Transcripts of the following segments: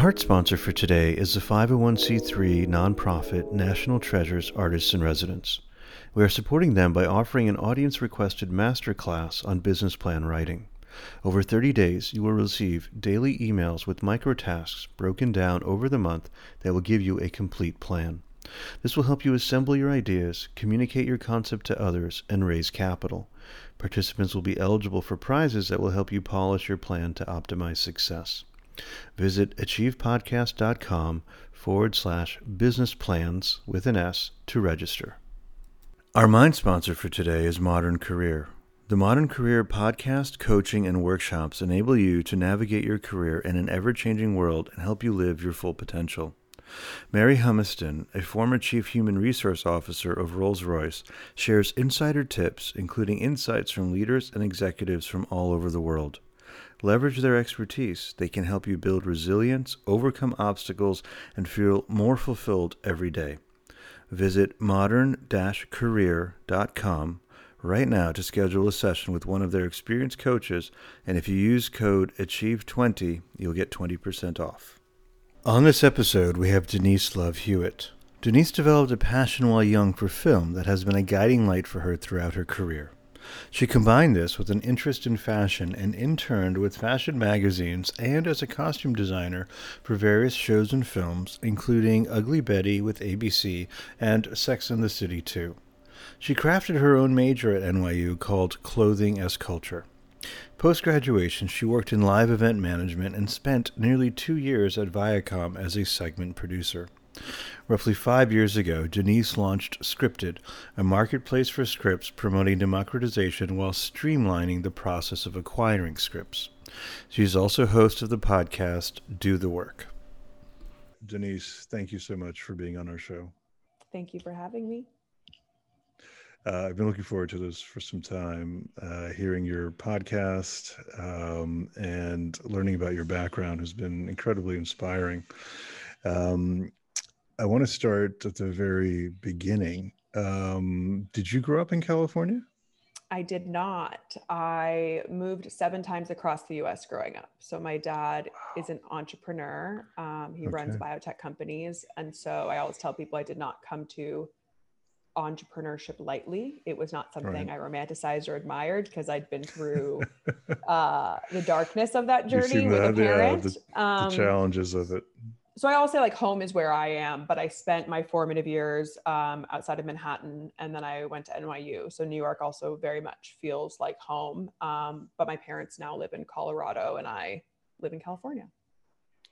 Our heart sponsor for today is the 501c3 nonprofit National Treasures Artists in Residence. We are supporting them by offering an audience requested masterclass on business plan writing. Over 30 days, you will receive daily emails with micro tasks broken down over the month that will give you a complete plan. This will help you assemble your ideas, communicate your concept to others, and raise capital. Participants will be eligible for prizes that will help you polish your plan to optimize success. Visit achievepodcast.com forward slash business plans with an S to register. Our mind sponsor for today is Modern Career. The Modern Career podcast, coaching, and workshops enable you to navigate your career in an ever changing world and help you live your full potential. Mary Humiston, a former Chief Human Resource Officer of Rolls Royce, shares insider tips, including insights from leaders and executives from all over the world. Leverage their expertise. They can help you build resilience, overcome obstacles, and feel more fulfilled every day. Visit modern career.com right now to schedule a session with one of their experienced coaches, and if you use code ACHIEVE20, you'll get 20% off. On this episode, we have Denise Love Hewitt. Denise developed a passion while young for film that has been a guiding light for her throughout her career. She combined this with an interest in fashion and interned with fashion magazines and as a costume designer for various shows and films, including Ugly Betty with ABC and Sex and the City 2. She crafted her own major at NYU called Clothing as Culture. Post graduation, she worked in live event management and spent nearly two years at Viacom as a segment producer. Roughly five years ago, Denise launched Scriptd, a marketplace for scripts promoting democratization while streamlining the process of acquiring scripts. She's also host of the podcast Do the Work. Denise, thank you so much for being on our show. Thank you for having me. Uh, I've been looking forward to this for some time. Uh, hearing your podcast um, and learning about your background has been incredibly inspiring. Um, I want to start at the very beginning. Um, did you grow up in California? I did not. I moved seven times across the US growing up. So, my dad wow. is an entrepreneur. Um, he okay. runs biotech companies. And so, I always tell people I did not come to entrepreneurship lightly. It was not something right. I romanticized or admired because I'd been through uh, the darkness of that journey with that, a parent. Yeah, the, um, the challenges of it so I always say like home is where I am, but I spent my formative years um, outside of Manhattan, and then I went to NYU. So New York also very much feels like home. Um, but my parents now live in Colorado, and I live in California.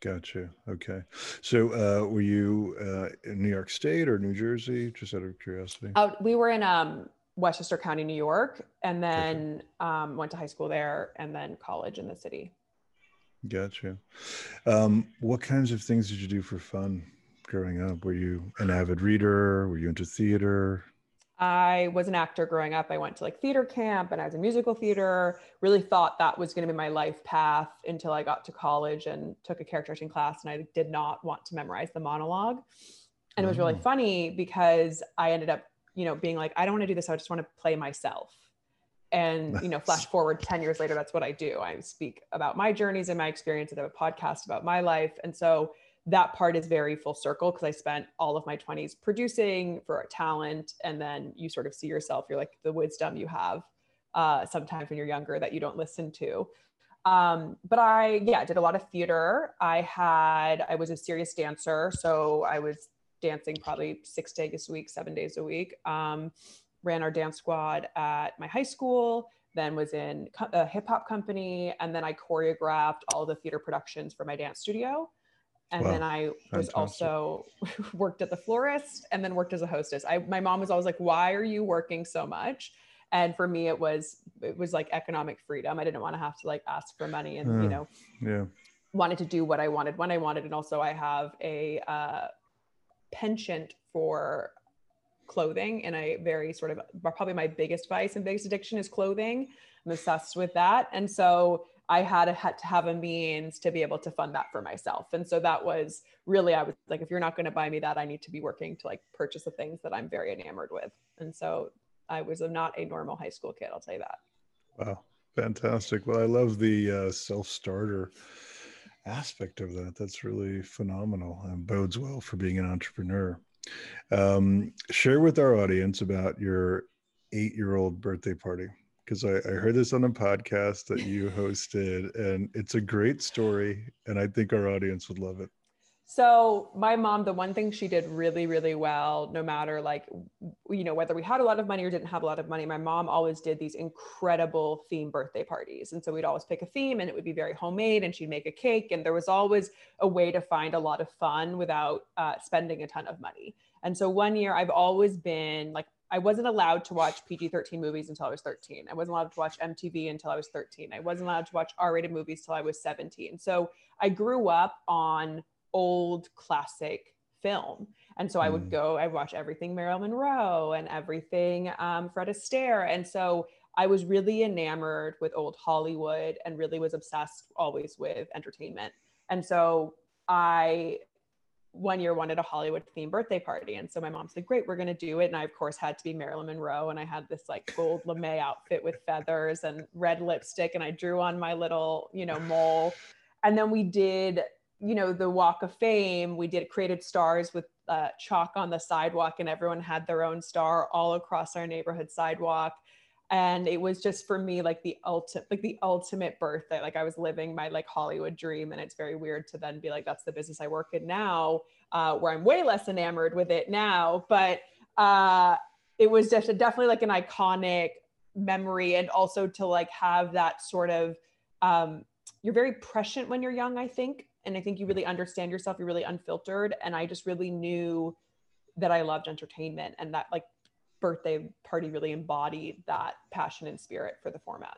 Gotcha. Okay. So uh, were you uh, in New York State or New Jersey? Just out of curiosity. Uh, we were in um, Westchester County, New York, and then um, went to high school there, and then college in the city. Gotcha. Um, what kinds of things did you do for fun growing up? Were you an avid reader? Were you into theater? I was an actor growing up. I went to like theater camp and I was in musical theater. Really thought that was going to be my life path until I got to college and took a character acting class. And I did not want to memorize the monologue. And it was really oh. funny because I ended up, you know, being like, I don't want to do this. I just want to play myself and you know flash forward 10 years later that's what i do. I speak about my journeys and my experiences i have a podcast about my life. And so that part is very full circle because i spent all of my 20s producing for a talent. And then you sort of see yourself you're like the wisdom you have uh, sometimes when you're younger that you don't listen to. Um, but i yeah did a lot of theater. I had i was a serious dancer. So i was dancing probably six days a week seven days a week. Um, ran our dance squad at my high school, then was in a hip hop company, and then I choreographed all the theater productions for my dance studio. And wow. then I was Fantastic. also worked at the florist and then worked as a hostess. I my mom was always like, "Why are you working so much?" And for me, it was it was like economic freedom. I didn't want to have to like ask for money, and uh, you know, yeah, wanted to do what I wanted when I wanted. And also, I have a uh, penchant for clothing and I very sort of probably my biggest vice and biggest addiction is clothing. I'm obsessed with that. And so I had, a, had to have a means to be able to fund that for myself. And so that was really, I was like, if you're not going to buy me that, I need to be working to like purchase the things that I'm very enamored with. And so I was not a normal high school kid. I'll tell you that. Wow. Fantastic. Well, I love the uh, self starter aspect of that. That's really phenomenal and bodes well for being an entrepreneur. Um, share with our audience about your eight year old birthday party because I, I, heard this on a podcast that you hosted and it's a great story and i think our audience would love it so my mom the one thing she did really really well no matter like you know whether we had a lot of money or didn't have a lot of money my mom always did these incredible theme birthday parties and so we'd always pick a theme and it would be very homemade and she'd make a cake and there was always a way to find a lot of fun without uh, spending a ton of money and so one year i've always been like I wasn't allowed to watch PG 13 movies until I was 13. I wasn't allowed to watch MTV until I was 13. I wasn't allowed to watch R rated movies till I was 17. So I grew up on old classic film. And so I would mm. go, I watch everything Marilyn Monroe and everything um, Fred Astaire. And so I was really enamored with old Hollywood and really was obsessed always with entertainment. And so I one year wanted a Hollywood themed birthday party. And so my mom said, Great, we're going to do it. And I, of course, had to be Marilyn Monroe. And I had this like gold lame outfit with feathers and red lipstick. And I drew on my little, you know, mole. And then we did, you know, the Walk of Fame. We did created stars with uh, chalk on the sidewalk, and everyone had their own star all across our neighborhood sidewalk. And it was just for me like the ultimate like the ultimate birthday. Like i was living my like hollywood dream and it's very weird to then be like that's the business i work in now uh, where i'm way less enamored with it now. But uh, it was just a, definitely like an iconic memory and also to like have that sort of um, you're very prescient when you're young i think and i think you really understand yourself you're really unfiltered and i just really knew that i loved entertainment and that like birthday party really embodied that passion and spirit for the format.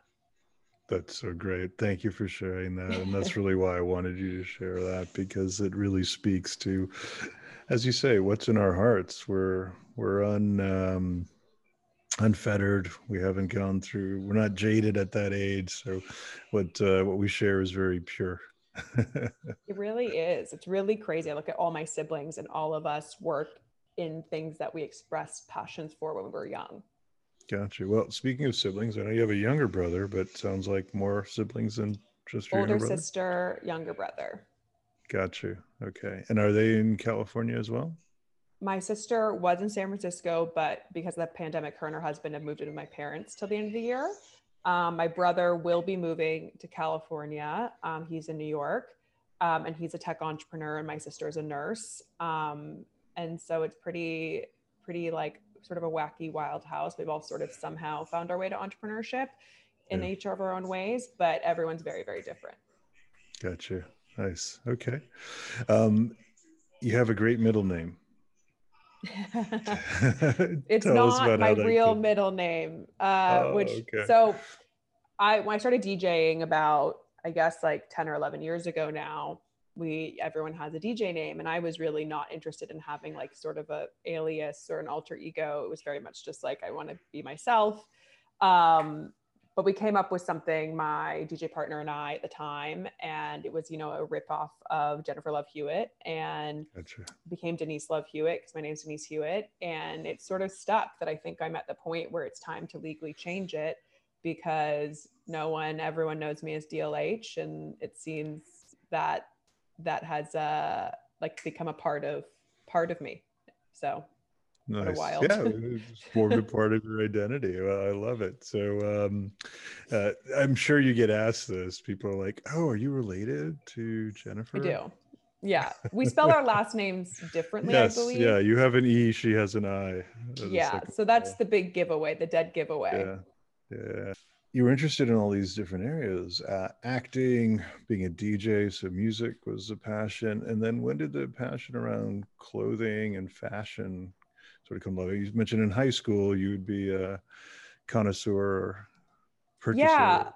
That's so great. Thank you for sharing that. And that's really why I wanted you to share that because it really speaks to, as you say, what's in our hearts. We're we're un um, unfettered. We haven't gone through. We're not jaded at that age. So, what uh, what we share is very pure. it really is. It's really crazy. I look at all my siblings, and all of us work in things that we expressed passions for when we were young. Gotcha. Well, speaking of siblings, I know you have a younger brother, but sounds like more siblings than just your older sister, younger brother. Gotcha. Okay. And are they in California as well? My sister was in San Francisco, but because of the pandemic, her and her husband have moved in with my parents till the end of the year. Um, my brother will be moving to California. Um, he's in New York, um, and he's a tech entrepreneur, and my sister is a nurse. Um, and so it's pretty pretty like sort of a wacky wild house. We've all sort of somehow found our way to entrepreneurship in yeah. each of our own ways but everyone's very very different. Gotcha. Nice. Okay. Um, you have a great middle name it's not my real middle name uh, oh, which okay. so i when i started djing about i guess like 10 or 11 years ago now we everyone has a DJ name and I was really not interested in having like sort of a alias or an alter ego. It was very much just like I want to be myself. Um, but we came up with something, my DJ partner and I at the time, and it was, you know, a ripoff of Jennifer Love Hewitt and gotcha. became Denise Love Hewitt because my name's Denise Hewitt. And it sort of stuck that I think I'm at the point where it's time to legally change it because no one, everyone knows me as DLH. And it seems that that has uh like become a part of part of me. So nice. Yeah, it's formed a part of your identity. Well, I love it. So um, uh, I'm sure you get asked this. People are like, "Oh, are you related to Jennifer?" I do. Yeah, we spell our last names differently. yes, I believe. Yeah, you have an E. She has an I. Yeah, so that's the big giveaway, the dead giveaway. Yeah. Yeah you were interested in all these different areas uh, acting being a dj so music was a passion and then when did the passion around clothing and fashion come along you mentioned in high school you would be a connoisseur purchaser. yeah.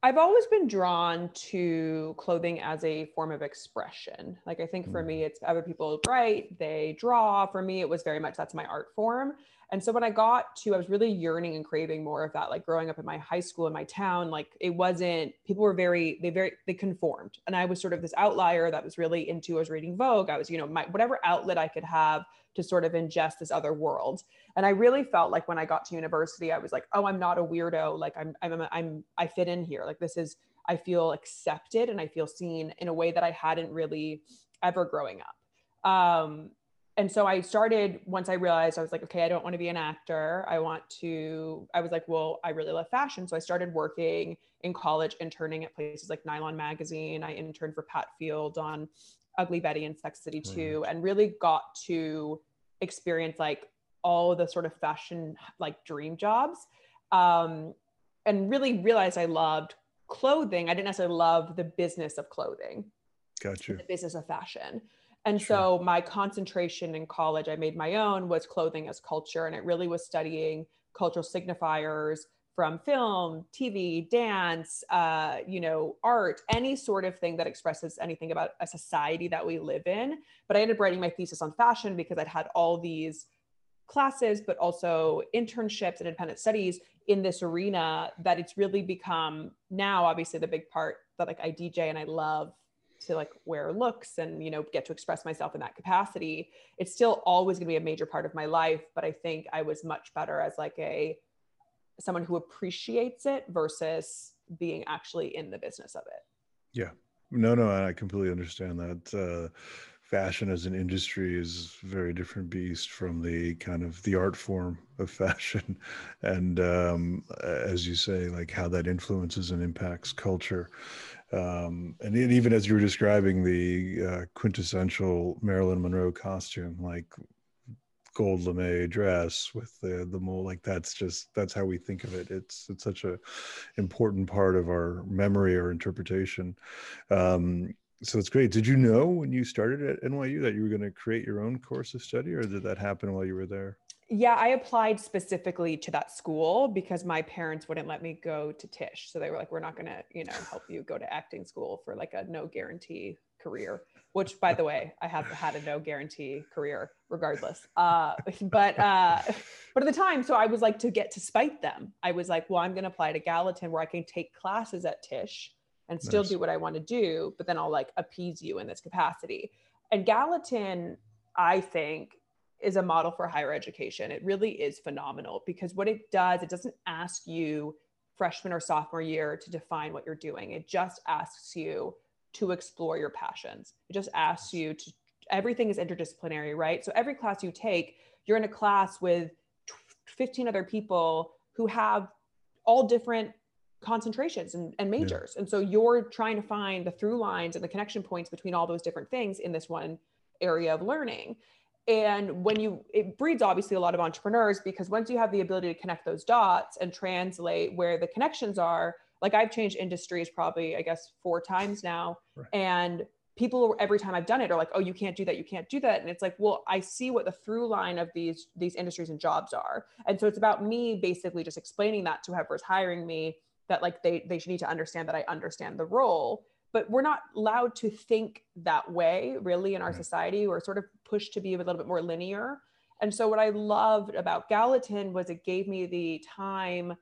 I've always been drawn to clothing as a form of expression. Like i think for mm. me it's other people write they draw. For me it was very much that's my art form and so when I got to, I was really yearning and craving more of that. Like growing up in my high school in my town, like it wasn't, people were very, they very, they conformed. And I was sort of this outlier that was really into, I was reading Vogue. I was, you know, my, whatever outlet I could have to sort of ingest this other world. And I really felt like when I got to university, I was like, oh, I'm not a weirdo. Like I'm, I'm, I'm, I fit in here. Like this is, I feel accepted and I feel seen in a way that I hadn't really ever growing up. Um, and so I started once I realized I was like, okay, I don't want to be an actor. I want to, I was like, well, I really love fashion. So I started working in college, interning at places like Nylon Magazine. I interned for Pat Field on Ugly Betty and Sex City 2, and really got to experience like all the sort of fashion like dream jobs. Um, and really realized I loved clothing. I didn't necessarily love the business of clothing. Gotcha. The business of fashion. And sure. so my concentration in college, I made my own, was clothing as culture. And it really was studying cultural signifiers from film, TV, dance, uh, you know, art, any sort of thing that expresses anything about a society that we live in. But I ended up writing my thesis on fashion because I'd had all these classes, but also internships and independent studies in this arena that it's really become now, obviously, the big part that like I DJ and I love to like wear looks and you know get to express myself in that capacity it's still always going to be a major part of my life but i think i was much better as like a someone who appreciates it versus being actually in the business of it. Yeah. No no i completely understand that uh fashion as an industry is a very different beast from the kind of the art form of fashion and um, as you say like how that influences and impacts culture um, and it, even as you were describing the uh, quintessential Marilyn Monroe costume, like gold lame dress with the the mole, like that's just that's how we think of it. It's it's such a important part of our memory or interpretation. Um, so it's great. Did you know when you started at NYU that you were going to create your own course of study, or did that happen while you were there? Yeah, I applied specifically to that school because my parents wouldn't let me go to Tisch. So they were like, we're not going to, you know, help you go to acting school for like a no guarantee career, which by the way, I have had a no guarantee career regardless. Uh, but, uh, but at the time, so I was like to get to spite them. I was like, well, I'm going to apply to Gallatin where I can take classes at Tisch and still nice. do what I want to do, but then I'll like appease you in this capacity. And Gallatin, I think is a model for higher education. It really is phenomenal because what it does, it doesn't ask you freshman or sophomore year to define what you're doing. It just asks you to explore your passions. It just asks you to, everything is interdisciplinary, right? So every class you take, you're in a class with 15 other people who have all different concentrations and, and majors. Yeah. And so you're trying to find the through lines and the connection points between all those different things in this one area of learning and when you it breeds obviously a lot of entrepreneurs because once you have the ability to connect those dots and translate where the connections are like i've changed industries probably i guess four times now right. and people every time i've done it are like oh you can't do that you can't do that and it's like well i see what the through line of these these industries and jobs are and so it's about me basically just explaining that to whoever's hiring me that like they they should need to understand that i understand the role but we're not allowed to think that way really in our mm-hmm. society. We're sort of pushed to be a little bit more linear. And so what i loved about gallatin was it gave me the time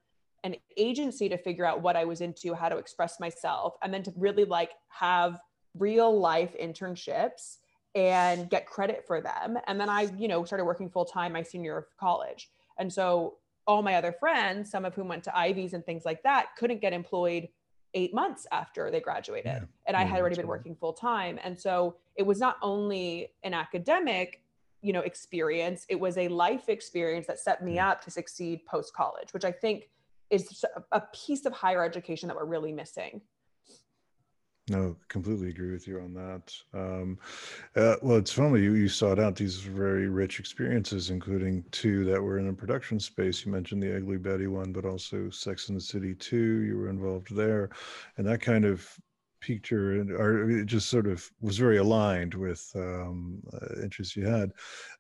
and agency to figure out what i was into how to express myself and then to really like have real life internships and get credit for them. And then i you know started working full time my senior year of college. And so all my other friends some of whom went to ivies and things like that couldn't get employed eight months after they graduated. Yeah. and i had mm, already been working full time and so it was not only an academic you know experience it was a life experience that set me up to succeed post college which i think is a piece of higher education that we're really missing no, completely agree with you on that. Um, uh, well, it's funny you, you sought out these very rich experiences, including two that were in a production space. You mentioned the Ugly Betty one, but also Sex and the City two. You were involved there, and that kind of piqued your, or it just sort of was very aligned with um, uh, interests you had.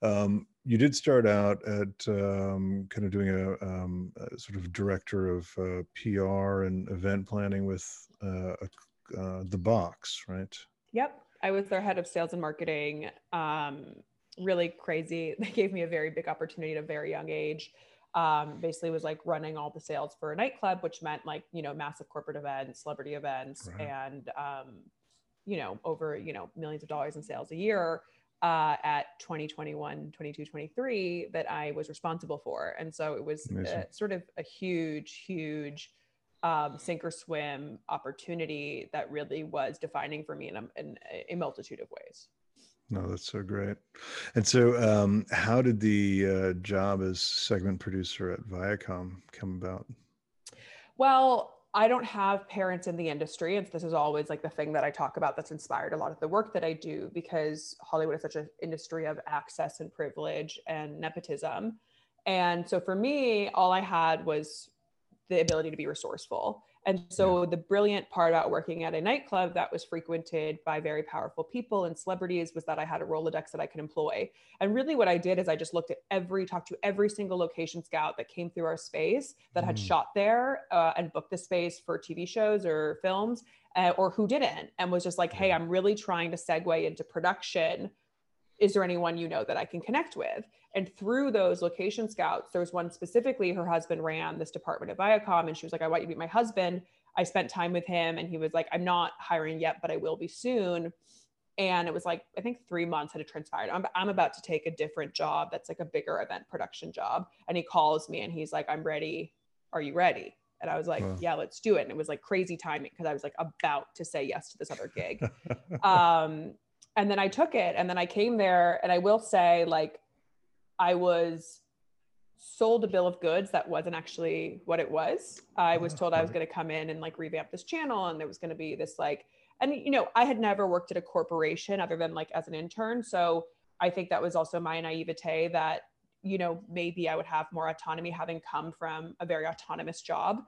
Um, you did start out at um, kind of doing a, um, a, sort of director of uh, PR and event planning with uh, a uh, the box, right? Yep. I was their head of sales and marketing. Um, really crazy. They gave me a very big opportunity at a very young age. Um, basically was like running all the sales for a nightclub, which meant like, you know, massive corporate events, celebrity events, right. and, um, you know, over, you know, millions of dollars in sales a year uh, at 2021, 22, 23 that I was responsible for. And so it was uh, sort of a huge, huge um, sink or swim opportunity that really was defining for me in a, in a multitude of ways. No, that's so great. And so, um, how did the uh, job as segment producer at Viacom come about? Well, I don't have parents in the industry. And this is always like the thing that I talk about that's inspired a lot of the work that I do because Hollywood is such an industry of access and privilege and nepotism. And so for me, all I had was the ability to be resourceful. And so yeah. the brilliant part about working at a nightclub that was frequented by very powerful people and celebrities was that I had a Rolodex that I could employ. And really what I did is I just looked at every, talked to every single location scout that came through our space that mm. had shot there uh, and booked the space for TV shows or films uh, or who didn't and was just like, hey, I'm really trying to segue into production is there anyone you know that I can connect with? And through those location scouts, there was one specifically, her husband ran this department at Viacom, and she was like, I want you to meet my husband. I spent time with him, and he was like, I'm not hiring yet, but I will be soon. And it was like, I think three months had transpired. I'm, I'm about to take a different job that's like a bigger event production job. And he calls me and he's like, I'm ready. Are you ready? And I was like, wow. yeah, let's do it. And it was like crazy timing because I was like about to say yes to this other gig. um, and then I took it and then I came there and I will say like I was sold a bill of goods that wasn't actually what it was. I was told I was mm-hmm. going to come in and like revamp this channel and there was going to be this like and you know, I had never worked at a corporation other than like as an intern, so I think that was also my naivete that you know, maybe I would have more autonomy having come from a very autonomous job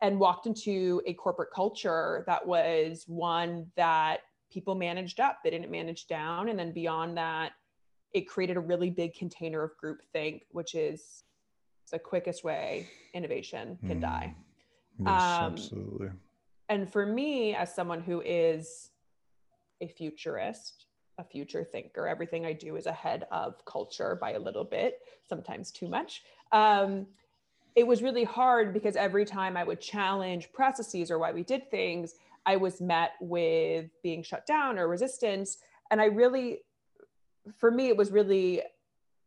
and walked into a corporate culture that was one that people managed up, they didn't manage down. And then beyond that, it created a really big container of group think, which is the quickest way innovation can mm. die. Yes, um, absolutely. And for me, as someone who is a futurist, a future thinker, everything I do is ahead of culture by a little bit, sometimes too much. Um, it was really hard because every time I would challenge processes or why we did things, I was met with being shut down or resistance. And I really, for me, it was really,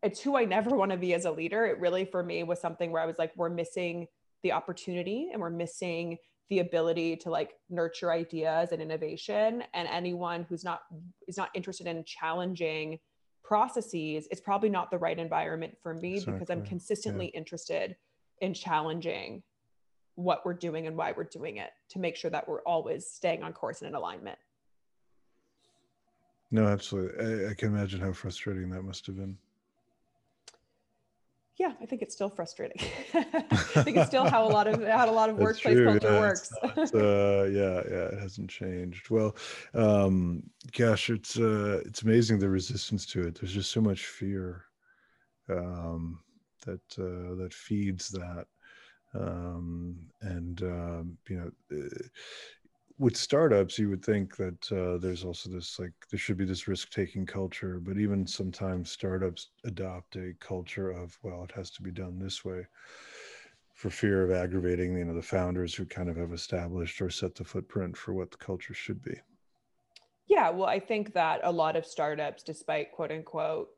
it's who I never want to be as a leader. It really, for me, was something where I was like, we're missing the opportunity and we're missing the ability to like nurture ideas and innovation and anyone who's not is not interested in challenging processes it's probably not the right environment for me exactly. because i'm consistently yeah. interested in challenging what we're doing and why we're doing it to make sure that we're always staying on course and in alignment. No, absolutely. I, I can imagine how frustrating that must have been. Yeah, I think it's still frustrating. I think it's still how a lot of how a lot of workplace true. culture yeah, works. Not, uh, yeah, yeah, it hasn't changed. Well, um, gosh, it's uh, it's amazing the resistance to it. There's just so much fear um, that uh, that feeds that um, and um, you know uh, with startups you would think that uh, there's also this like there should be this risk taking culture but even sometimes startups adopt a culture of well it has to be done this way for fear of aggravating you know the founders who kind of have established or set the footprint for what the culture should be. Yeah well i think that a lot of startups despite quote unquote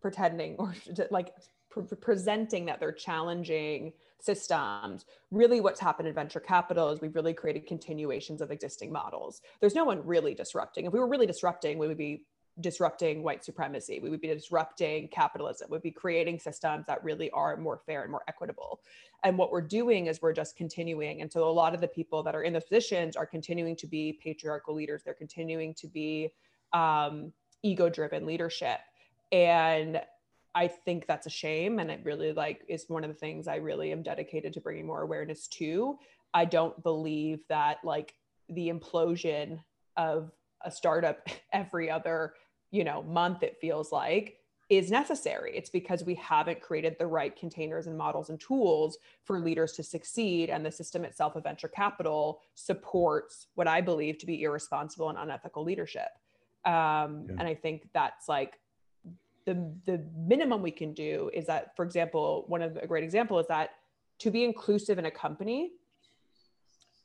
pretending or like pre- presenting that they're challenging systems. Really what's happened in venture capital is we've really created continuations of existing models. There's no one really disrupting. If we were really disrupting we would be disrupting white supremacy. We would be disrupting capitalism. We'd be creating systems that really are more fair and more equitable. And what we're doing is we're just continuing. And so a lot of the people that are in those positions are continuing to be patriarchal leaders. They're continuing to be um, ego driven leadership. And I think that's a shame. And it really like is one of the things I really am dedicated to bringing more awareness to. I don't believe that like the implosion of a startup every other, you know, month it feels like is necessary. It's because we haven't created the right containers and models and tools for leaders to succeed. And the system itself of venture capital supports what I believe to be irresponsible and unethical leadership. Um, yeah. And I think that's like the the minimum we can do is that for example one of a great example is that to be inclusive in a company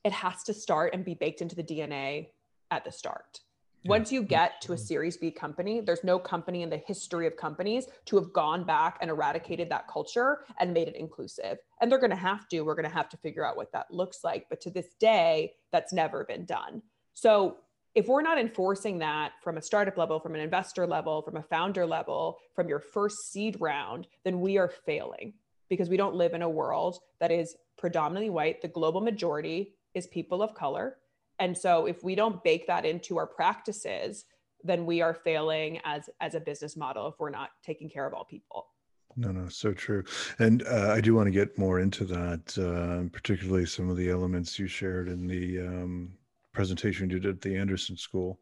it has to start and be baked into the dna at the start Once you get to a mm-hmm. Series B company, there's no company in the history of companies to have gone back and eradicated that culture and made it inclusive. And they're going to have to. We're going to have to figure out what that looks like. But to this day, that's never been done. So if we're not enforcing that from a startup level, from an investor level, from a founder level, from your first seed round, then we are failing because we don't live in a world that is predominantly white. The global majority is people of color. And so if we don't bake that into our practices, then we are failing as as a business model if we're not taking care of all people. No, no, so true. And uh, I do want to get more into that, uh, particularly some of the elements you shared in the um, presentation you did at the Anderson School,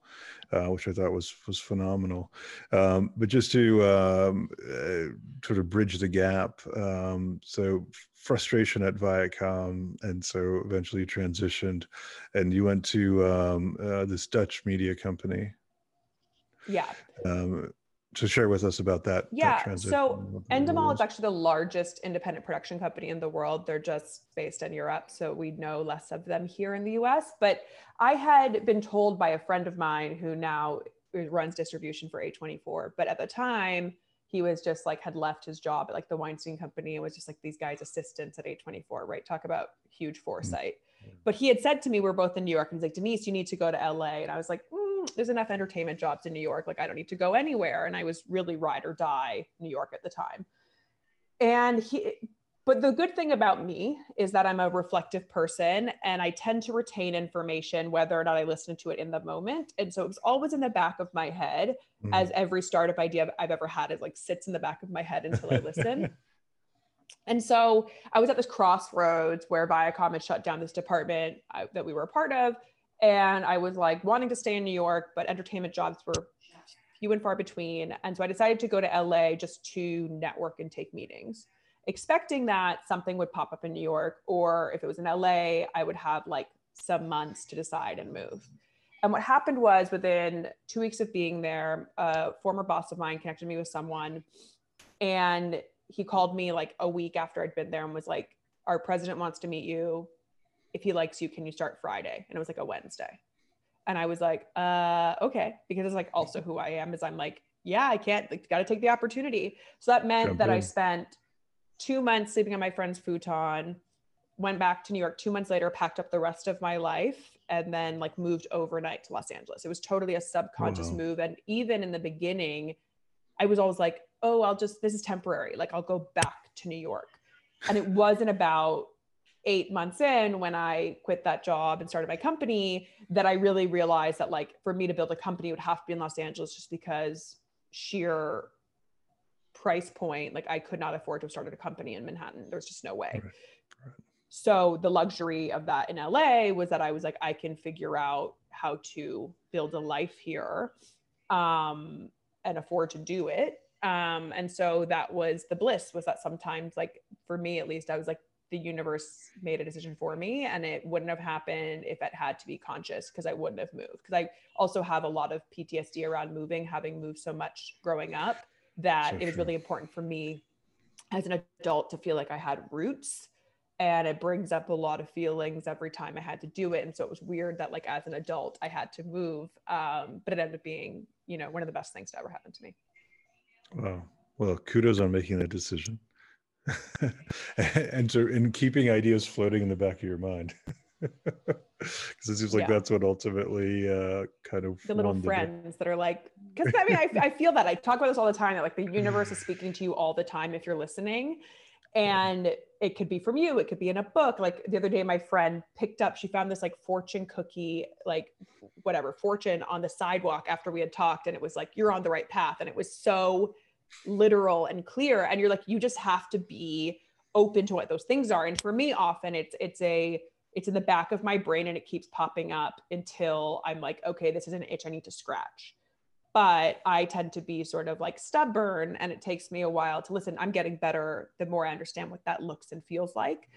uh, which I thought was was phenomenal. Um, but just to um, uh, sort of bridge the gap, um, so frustration at Viacom, and so eventually you transitioned, and you went to um, uh, this Dutch media company. Yeah. To share with us about that. Yeah. That so Endemol is actually the largest independent production company in the world. They're just based in Europe. So we know less of them here in the US. But I had been told by a friend of mine who now runs distribution for A24. But at the time, he was just like had left his job at like the Weinstein company and was just like these guys' assistants at A24, right? Talk about huge foresight. Mm-hmm. But he had said to me, we're both in New York, and he's like, Denise, you need to go to LA. And I was like, mm, there's enough entertainment jobs in New York. Like I don't need to go anywhere. And I was really ride or die New York at the time. And he, but the good thing about me is that I'm a reflective person and I tend to retain information whether or not I listen to it in the moment. And so it was always in the back of my head, mm. as every startup idea I've ever had is like sits in the back of my head until I listen. and so I was at this crossroads where Viacom had shut down this department I, uh, that we were a part of and I was like wanting to stay in New York, but entertainment jobs were few and far between. And so I decided to go to LA just to network and take meetings, expecting that something would pop up in New York, or if it was in LA, I would have like some months to decide and move. And what happened was within two weeks of being there, a former boss of mine connected me with someone. And he called me like a week after I'd been there and was like, Our president wants to meet you if he likes you, can you start Friday? And it was like a Wednesday. And I was like, uh, okay, because it's like also who I am is I'm like, yeah, I can't, like, got to take the opportunity. So that meant Jump that in. I spent two months sleeping on my friend's futon, went back to New York two months later, packed up the rest of my life, and then like moved overnight to Los Angeles. It was totally a subconscious wow. move. And even in the beginning, I was always like, oh, I'll just, this is temporary. Like I'll go back to New York. And it wasn't about eight months in when I quit that job and started my company that I really realized that like for me to build a company it would have to be in Los Angeles just because sheer price point like I could not afford to have started a company in Manhattan there's just no way. Right. Right. So the luxury of that in LA was that I was like I can figure out how to build a life here um, and afford to do it um, and so that was the bliss was that sometimes like for me at least I was like the universe made a decision for me and it wouldn't have happened if it had to be conscious because I wouldn't have moved. Because I also have a lot of PTSD around moving having moved so much growing up that so it was really important for me as an adult to feel like I had roots and it brings up a lot of feelings every time I had to do it and so it was weird that like as an adult I had to move um, but it ended up being you know one of the best things to ever happen to me. Wow. Well kudos on making that decision and to in keeping ideas floating in the back of your mind. Because it seems like yeah. that's what ultimately uh, kind of the little friends that are like because i mean I, I feel that i talk about this all the time that like the universe is speaking to you all the time if you're listening. And it could be from you it could be in a book like the other day my friend picked up she found this like fortune cookie like whatever fortune on the sidewalk after we had talked and it was like you're on the right path. And it was so literal and clear and you're like you just have to be open to what those things are. And for me often it's it's a it's in the back of my brain and it keeps popping up until i'm like okay this is an itch i need to scratch. But i tend to be sort of like stubborn and it takes me a while to listen. I'm getting better the more i understand what that looks and feels like.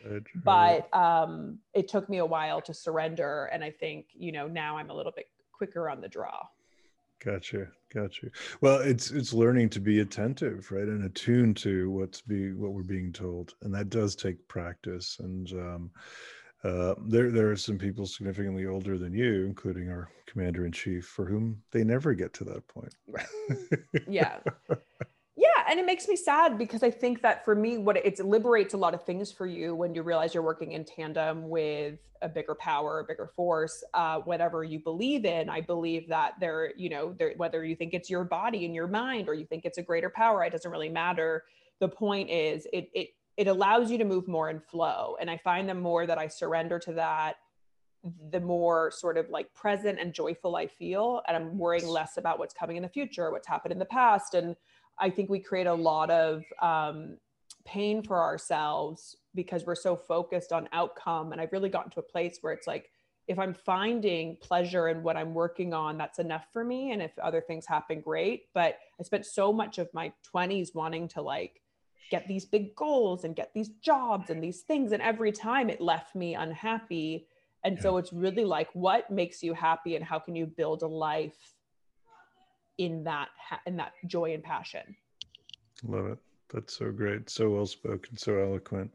But um it took me a while to surrender and i think you know now i'm a little bit quicker on the draw Gotcha, gotcha. Well, it's it's learning to be attentive, right, and attuned to what's be what we're being told, and that does take practice. And um, uh, there there are some people significantly older than you, including our commander in chief, for whom they never get to that point. Right. yeah. Yeah, and it makes me sad because I think that for me, what it, it liberates a lot of things for you when you realize you're working in tandem with a bigger power, a bigger force, uh, whatever you believe in. I believe that there, you know, there, whether you think it's your body and your mind or you think it's a greater power, it doesn't really matter. The point is, it it it allows you to move more in flow. And I find the more that I surrender to that, the more sort of like present and joyful I feel. And I'm worrying less about what's coming in the future, what's happened in the past. And I think we create a lot of um, pain for ourselves because we're so focused on outcome. And I've really gotten to a place where it's like, if I'm finding pleasure in what I'm working on, that's enough for me. And if other things happen, great. But I spent so much of my 20s wanting to like get these big goals and get these jobs and these things. And every time it left me unhappy. And yeah. so it's really like, what makes you happy and how can you build a life in that, in that joy and passion? Love it. That's so great. So well spoken, so eloquent.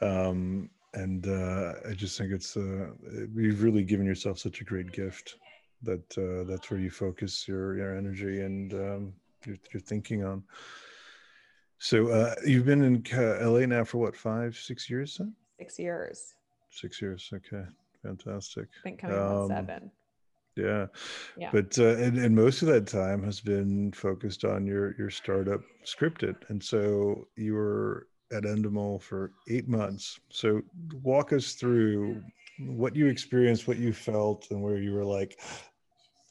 Um, and uh, I just think it's uh, you've really given yourself such a great gift that uh, that's where you focus your your energy and um, your, your thinking on. So uh, you've been in LA now for what five, six years? Then? Six years. Six years. Okay, fantastic. I think coming um, on seven. Yeah. yeah. But uh, and, and most of that time has been focused on your your startup Scriptd, and so you were at Endemol for eight months. So walk us through what you experienced, what you felt, and where you were like,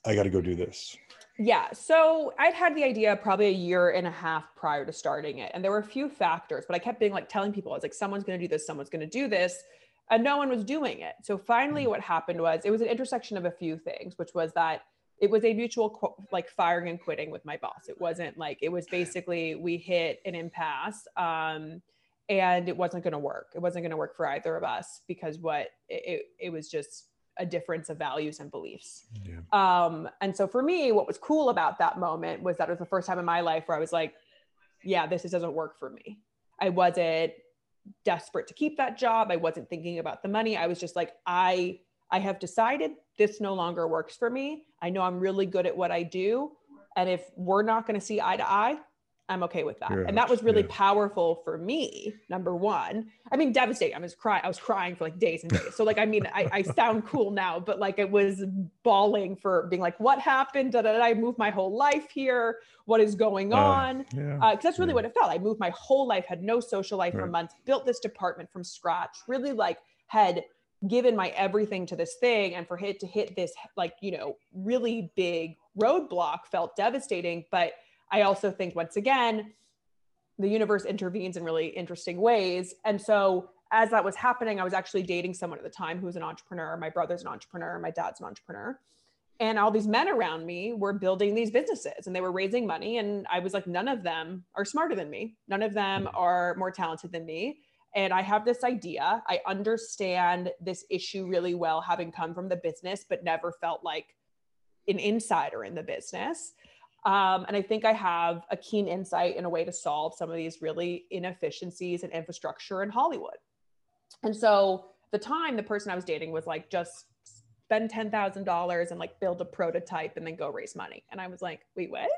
I got to go do this. Yeah. So I'd had the idea probably a year and a half prior to starting it. And there were a few factors, but I kept being like telling people, I was like, someone's going to do this, someone's going to do this. And no one was doing it. So finally, mm. what happened was it was an intersection of a few things, which was that it was a mutual like firing and quitting with my boss. It wasn't like, it was basically we hit an impasse. Um, and it wasn't going to work. It wasn't going to work for either of us because what it, it, it was just a difference of values and beliefs. Yeah. Um, and so for me, what was cool about that moment was that it was the first time in my life where I was like, yeah, this doesn't work for me. I wasn't desperate to keep that job. I wasn't thinking about the money. I was just like, I I have decided this no longer works for me. I know I'm really good at what I do. And if we're not going to see eye to eye, I'm okay with that. and that was really yeah. powerful for me. Number one, I mean, devastating. I was crying. I was crying for like days and days. So like, I mean, I, I sound cool now, but like it was bawling for being like, what happened? Did I move my whole life here? What is going uh, on? Because yeah, uh, that's really yeah. what it felt. I moved my whole life, had no social life right. for months, built this department from scratch, really like had given my everything to this thing. And for it to hit this like, you know, really big roadblock felt devastating. But I also think once again, the universe intervenes in really interesting ways. And so as that was happening, I was actually dating someone at the time who was an entrepreneur. My brother's an entrepreneur, my dad's an entrepreneur. And all these men around me were building these businesses and they were raising money. And I was like, none of them are smarter than me. None of them hmm. are more talented than me. And I have this idea. I understand this issue really well, having come from the business, but never felt like an insider in the business. Um, and I think I have a keen insight and a way to solve some of these really inefficiencies and in infrastructure in Hollywood. And so the time the person I was dating was like, just spend $10,000 and like build a prototype and then go raise money. And I was like, wait, what?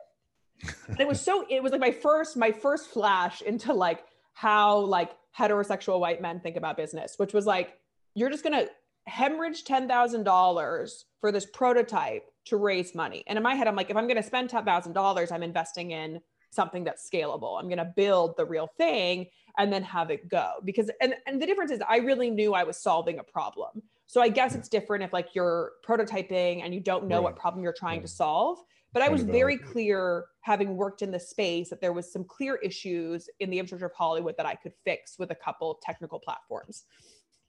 and it was so, it was like my first, my first flash into like how like heterosexual white men think about business, which was like, you're just going to hemorrhage $10,000 for this prototype to raise money. And in my head, I'm like, if I'm going to spend $10,000, I'm investing in something that's scalable. I'm going to build the real thing and then have it go. Because, and, and the difference is, I really knew I was solving a problem. So I guess it's different if like you're prototyping and you don't know right. what problem you're trying right. to solve. But I was very clear, having worked in the space, that there was some clear issues in the infrastructure of Hollywood that I could fix with a couple technical platforms.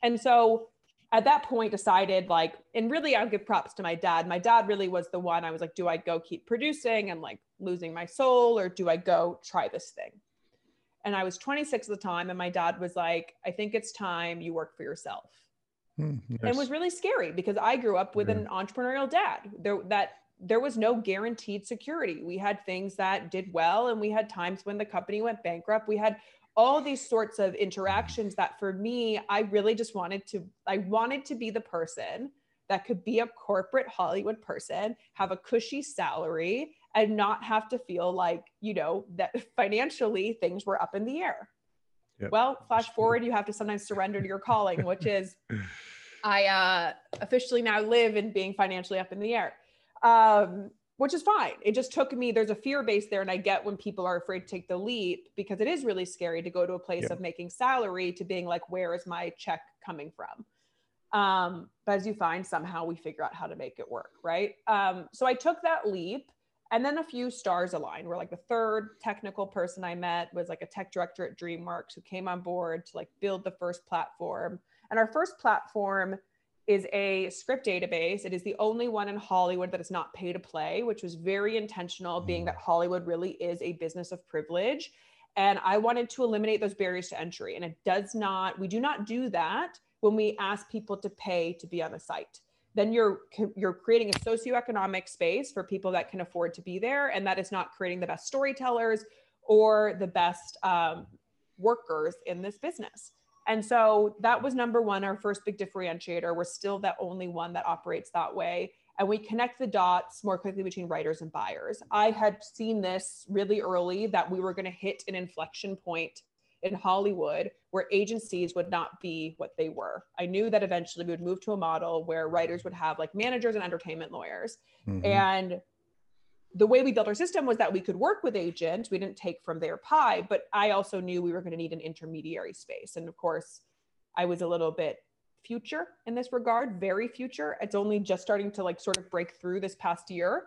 And so at that point decided like and really i'll give props to my dad. My dad really was the one i was like do i go keep producing and like losing my soul or do i go try this thing? And i was 26 at the time and my dad was like i think it's time you work for yourself. Nice. and it was really scary because i grew up with yeah. an entrepreneurial dad. There that there was no guaranteed security. We had things that did well and we had times when the company went bankrupt. We had all these sorts of interactions that for me, I really just wanted to, I wanted to be the person that could be a corporate Hollywood person, have a cushy salary, and not have to feel like, you know, that financially things were up in the air. Yep. Well, flash forward, you have to sometimes surrender to your calling, which is I uh, officially now live in being financially up in the air. Um, which is fine. It just took me, there's a fear base there. And I get when people are afraid to take the leap because it is really scary to go to a place yeah. of making salary to being like, where is my check coming from? Um, but as you find, somehow we figure out how to make it work. Right. Um, so I took that leap and then a few stars aligned where like the third technical person I met was like a tech director at DreamWorks who came on board to like build the first platform. And our first platform is a script database. It is the only one in Hollywood that is not pay to play, which was very intentional, being that mm. Hollywood really is a business of privilege. And I wanted to eliminate those barriers to entry. And it does not, we do not do that when we ask people to pay to be on the site. Then you're you're creating a socioeconomic space for people that can afford to be there, and that is not creating the best storytellers or the best um, workers in this business. And so that was number one, our first big differentiator. We're still the only one that operates that way. And we connect the dots more quickly between writers and buyers. I had seen this really early that we were going to hit an inflection point in Hollywood where agencies would not be what they were. I knew that eventually we would move to a model where writers would have like managers and entertainment lawyers. Mm-hmm. And the way we built our system was that we could work with agents. We didn't take from their pie, but I also knew we were going to need an intermediary space. And of course, I was a little bit future in this regard, very future. It's only just starting to like sort of break through this past year.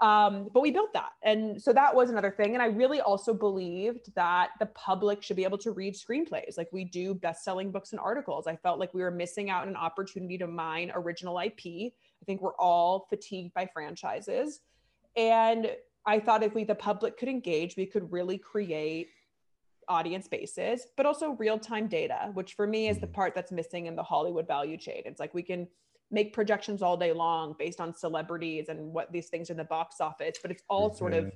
Um, but we built that. And so that was another thing. And I really also believed that the public should be able to read screenplays like we do best selling books and articles. I felt like we were missing out on an opportunity to mine original IP. I think we're all fatigued by franchises. And I thought if we, the public, could engage, we could really create audience bases, but also real time data, which for me is the mm-hmm. part that's missing in the Hollywood value chain. It's like we can make projections all day long based on celebrities and what these things in the box office, but it's all sort of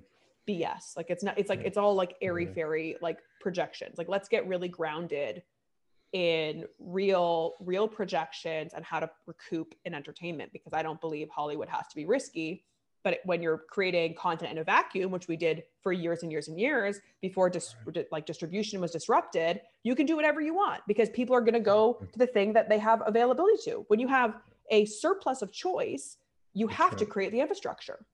BS. Like it's not, it's like, it's all like airy fairy like projections. Like let's get really grounded in real, real projections and how to recoup in entertainment because I don't believe Hollywood has to be risky but when you're creating content in a vacuum which we did for years and years and years before dis- right. like distribution was disrupted you can do whatever you want because people are going to go to the thing that they have availability to. When you have a surplus of choice you have to create the infrastructure.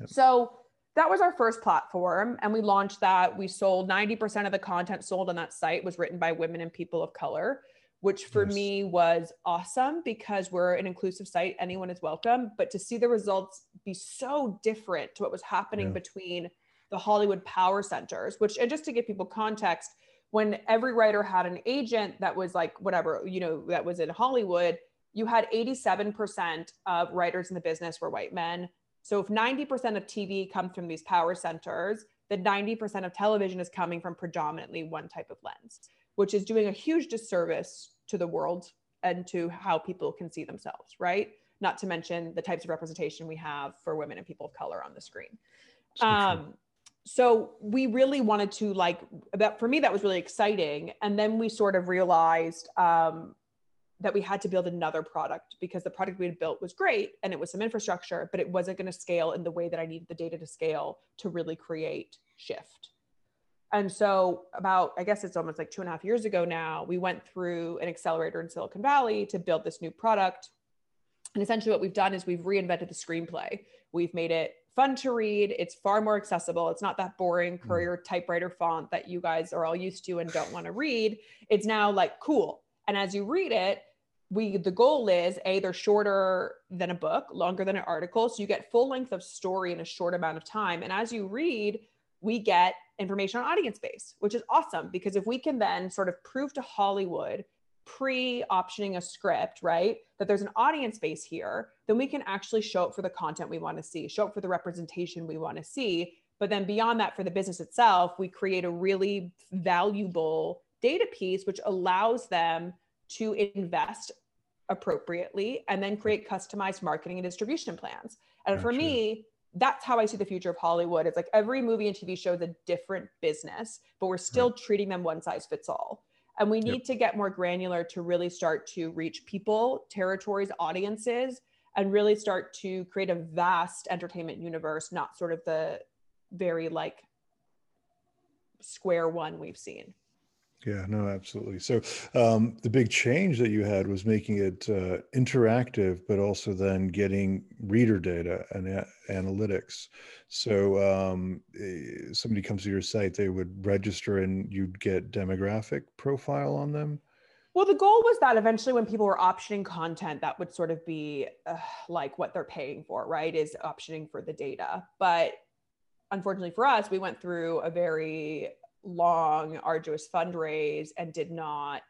Yep. so that was our first platform and we launched that. We sold 90% of the content sold on that site was written by women and people of color which for yes. me was awesome because we're an inclusive site. Anyone is welcome. But to see the results be so different to what was happening yeah. between the Hollywood power centers, which, and just to give people context, when every writer had an agent that was like, whatever, you know, that was in Hollywood, you had 87% of writers in the business were white men. So if 90% of TV comes from these power centers, then 90% of television is coming from predominantly one type of lens which is doing a huge disservice to the world and to how people can see themselves, right? Not to mention the types of representation we have for women and people of color on the screen. So, um, so we really wanted to like that for me that was really exciting and then we sort of realized um, that we had to build another product because the product we had built was great and it was some infrastructure but it wasn't going to scale in the way that i needed the data to scale to really create shift and so, about, I guess it's almost like two and a half years ago now, we went through an accelerator in Silicon Valley to build this new product. And essentially, what we've done is we've reinvented the screenplay. We've made it fun to read. It's far more accessible. It's not that boring hmm. courier typewriter font that you guys are all used to and don't want to read. It's now like cool. And as you read it, we the goal is a they're shorter than a book, longer than an article, so you get full length of story in a short amount of time. And as you read, we get information on audience base, which is awesome because if we can then sort of prove to Hollywood pre optioning a script, right, that there's an audience base here, then we can actually show up for the content we want to see, show up for the representation we want to see. But then beyond that, for the business itself, we create a really valuable data piece, which allows them to invest appropriately and then create customized marketing and distribution plans. And gotcha. for me, that's how I see the future of Hollywood. It's like every movie and TV show is a different business, but we're still right. treating them one size fits all. And we need yep. to get more granular to really start to reach people, territories, audiences, and really start to create a vast entertainment universe, not sort of the very like square one we've seen. Yeah, no, absolutely. So um, the big change that you had was making it uh, interactive, but also then getting reader data and a- analytics. So um, eh, somebody comes to your site, they would register and you'd get demographic profile on them. Well, the goal was that eventually, when people were optioning content, that would sort of be uh, like what they're paying for, right? Is optioning for the data. But unfortunately for us, we went through a very long, arduous fundraise and did not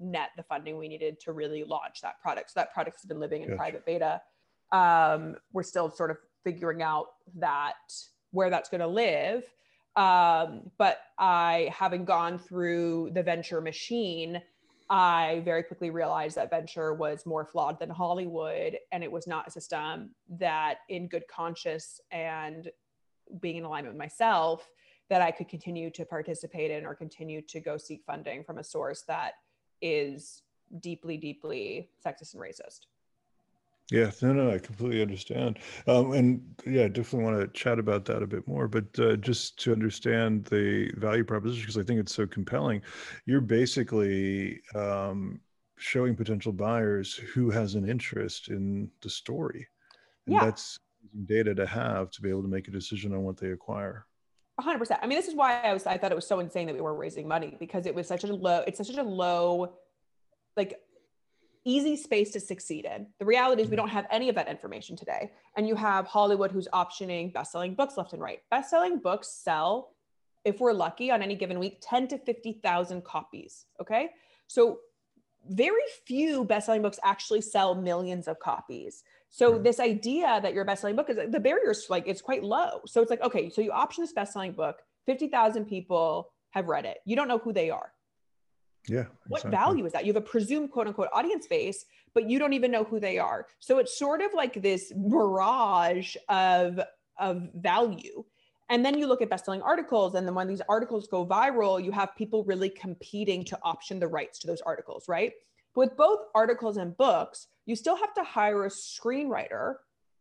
net the funding we needed to really launch that product. So that product has been living in private beta. Um, we're still sort of figuring out that where that's going to live. Um, but I, having gone through the venture machine, I very quickly realized that venture was more flawed than Hollywood, and it was not a system that, in good conscience and being in alignment with myself, that I could continue to participate in or continue to go seek funding from a source that is deeply, deeply sexist and racist. Yeah, no, no, I completely understand. Um, and yeah, I definitely want to chat about that a bit more. But uh, just to understand the value proposition, because I think it's so compelling, you're basically um, showing potential buyers who has an interest in the story. And yeah. that's data to have to be able to make a decision on what they acquire. 100%. I mean, this is why I was, I thought it was so insane that we were raising money because it was such a low, it's such a low, like easy space to succeed in. The reality is we mm-hmm. don't have any of that information today. And you have Hollywood who's optioning best-selling books left and right. Best-selling books sell, if we're lucky on any given week, 10 to 50,000 copies. Okay. So very few best-selling books actually sell millions of copies. So mm-hmm. this idea that your best-selling book is the barriers like it's quite low. So it's like okay, so you option this best-selling book, fifty thousand people have read it. You don't know who they are. Yeah. What value is that? You have a presumed quote unquote audience base, but you don't even know who they are. So it's sort of like this mirage of of value. And then you look at best-selling articles, and then when these articles go viral, you have people really competing to option the rights to those articles, right? But with both articles and books, you still have to hire a screenwriter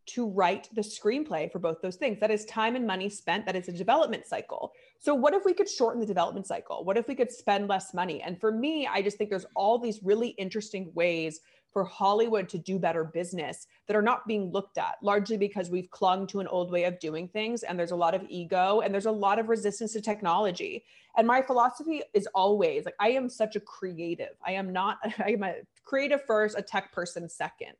to write the screenplay for both those things. That is time and money spent. That is a development cycle. So, what if we could shorten the development cycle? What if we could spend less money? And for me, I just think there's all these really interesting ways for Hollywood to do better business that are not being looked at, largely because we've clung to an old way of doing things. And there's a lot of ego and there's a lot of resistance to technology. And my philosophy is always like, I am such a creative. I am not, I am a creative first, a tech person second.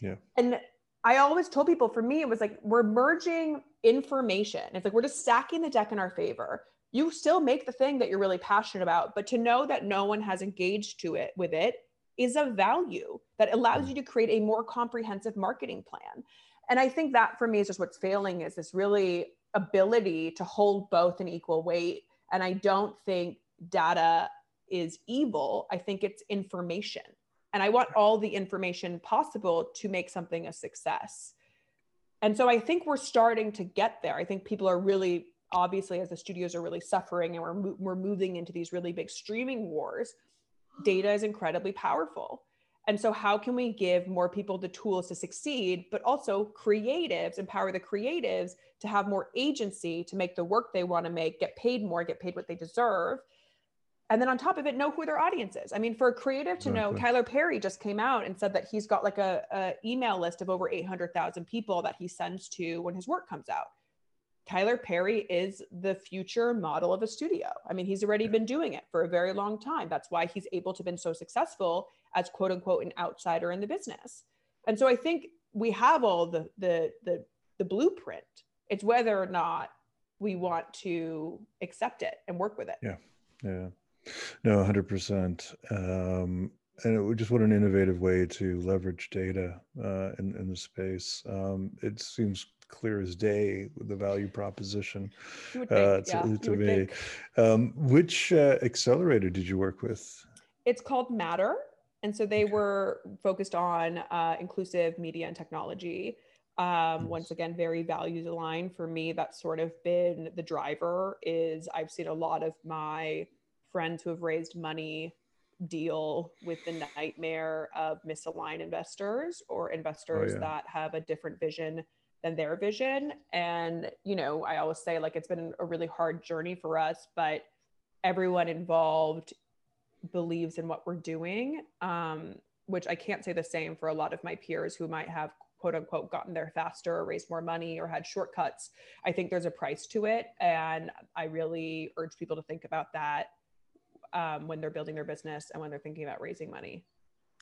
Yeah. And I always told people for me, it was like, we're merging information. It's like, we're just stacking the deck in our favor. You still make the thing that you're really passionate about, but to know that no one has engaged to it with it is a value that allows you to create a more comprehensive marketing plan. And I think that for me is just what's failing is this really ability to hold both in equal weight. And I don't think data is evil. I think it's information. And I want all the information possible to make something a success. And so I think we're starting to get there. I think people are really obviously as the studios are really suffering and we're, we're moving into these really big streaming wars data is incredibly powerful. And so, how can we give more people the tools to succeed, but also creatives, empower the creatives to have more agency to make the work they want to make, get paid more, get paid what they deserve? And then on top of it, know who their audience is. I mean, for a creative to know, Tyler Perry just came out and said that he's got like a, a email list of over 800,000 people that he sends to when his work comes out. Tyler Perry is the future model of a studio. I mean, he's already been doing it for a very long time. That's why he's able to been so successful as quote unquote an outsider in the business. And so I think we have all the the the, the blueprint. It's whether or not we want to accept it and work with it. Yeah. Yeah. No, 100%. Um, and it just what an innovative way to leverage data uh, in, in the space. Um, it seems clear as day with the value proposition think, uh, to, yeah, to me. Um, which uh, accelerator did you work with? It's called Matter. And so they okay. were focused on uh, inclusive media and technology. Um, once again, very values aligned for me. That's sort of been the driver. Is I've seen a lot of my friends who have raised money deal with the nightmare of misaligned investors or investors oh, yeah. that have a different vision than their vision. And, you know, I always say like it's been a really hard journey for us, but everyone involved believes in what we're doing. Um, which I can't say the same for a lot of my peers who might have quote unquote gotten there faster or raised more money or had shortcuts. I think there's a price to it. And I really urge people to think about that um, when they're building their business and when they're thinking about raising money.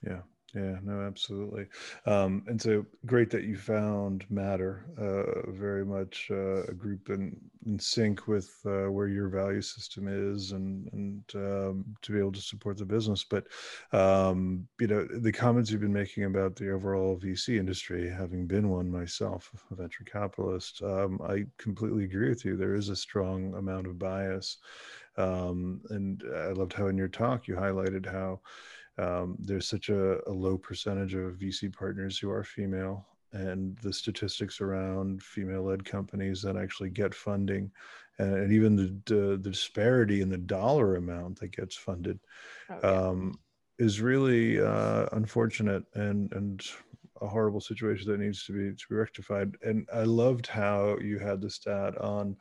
Yeah. Yeah, no, absolutely. Um, and so great that you found Matter, uh, very much uh, a group in, in sync with uh, where your value system is and, and um, to be able to support the business. But, um, you know, the comments you've been making about the overall VC industry, having been one myself, a venture capitalist, um, I completely agree with you. There is a strong amount of bias. Um, and I loved how in your talk you highlighted how um, there's such a, a, low percentage of VC partners who are female, and the statistics around female-led companies that actually get funding, and, and even the, the, the disparity in the dollar amount that gets funded, oh, yeah. um, is really uh, unfortunate and and a horrible situation that needs to be to be rectified. And I loved how you had the stat on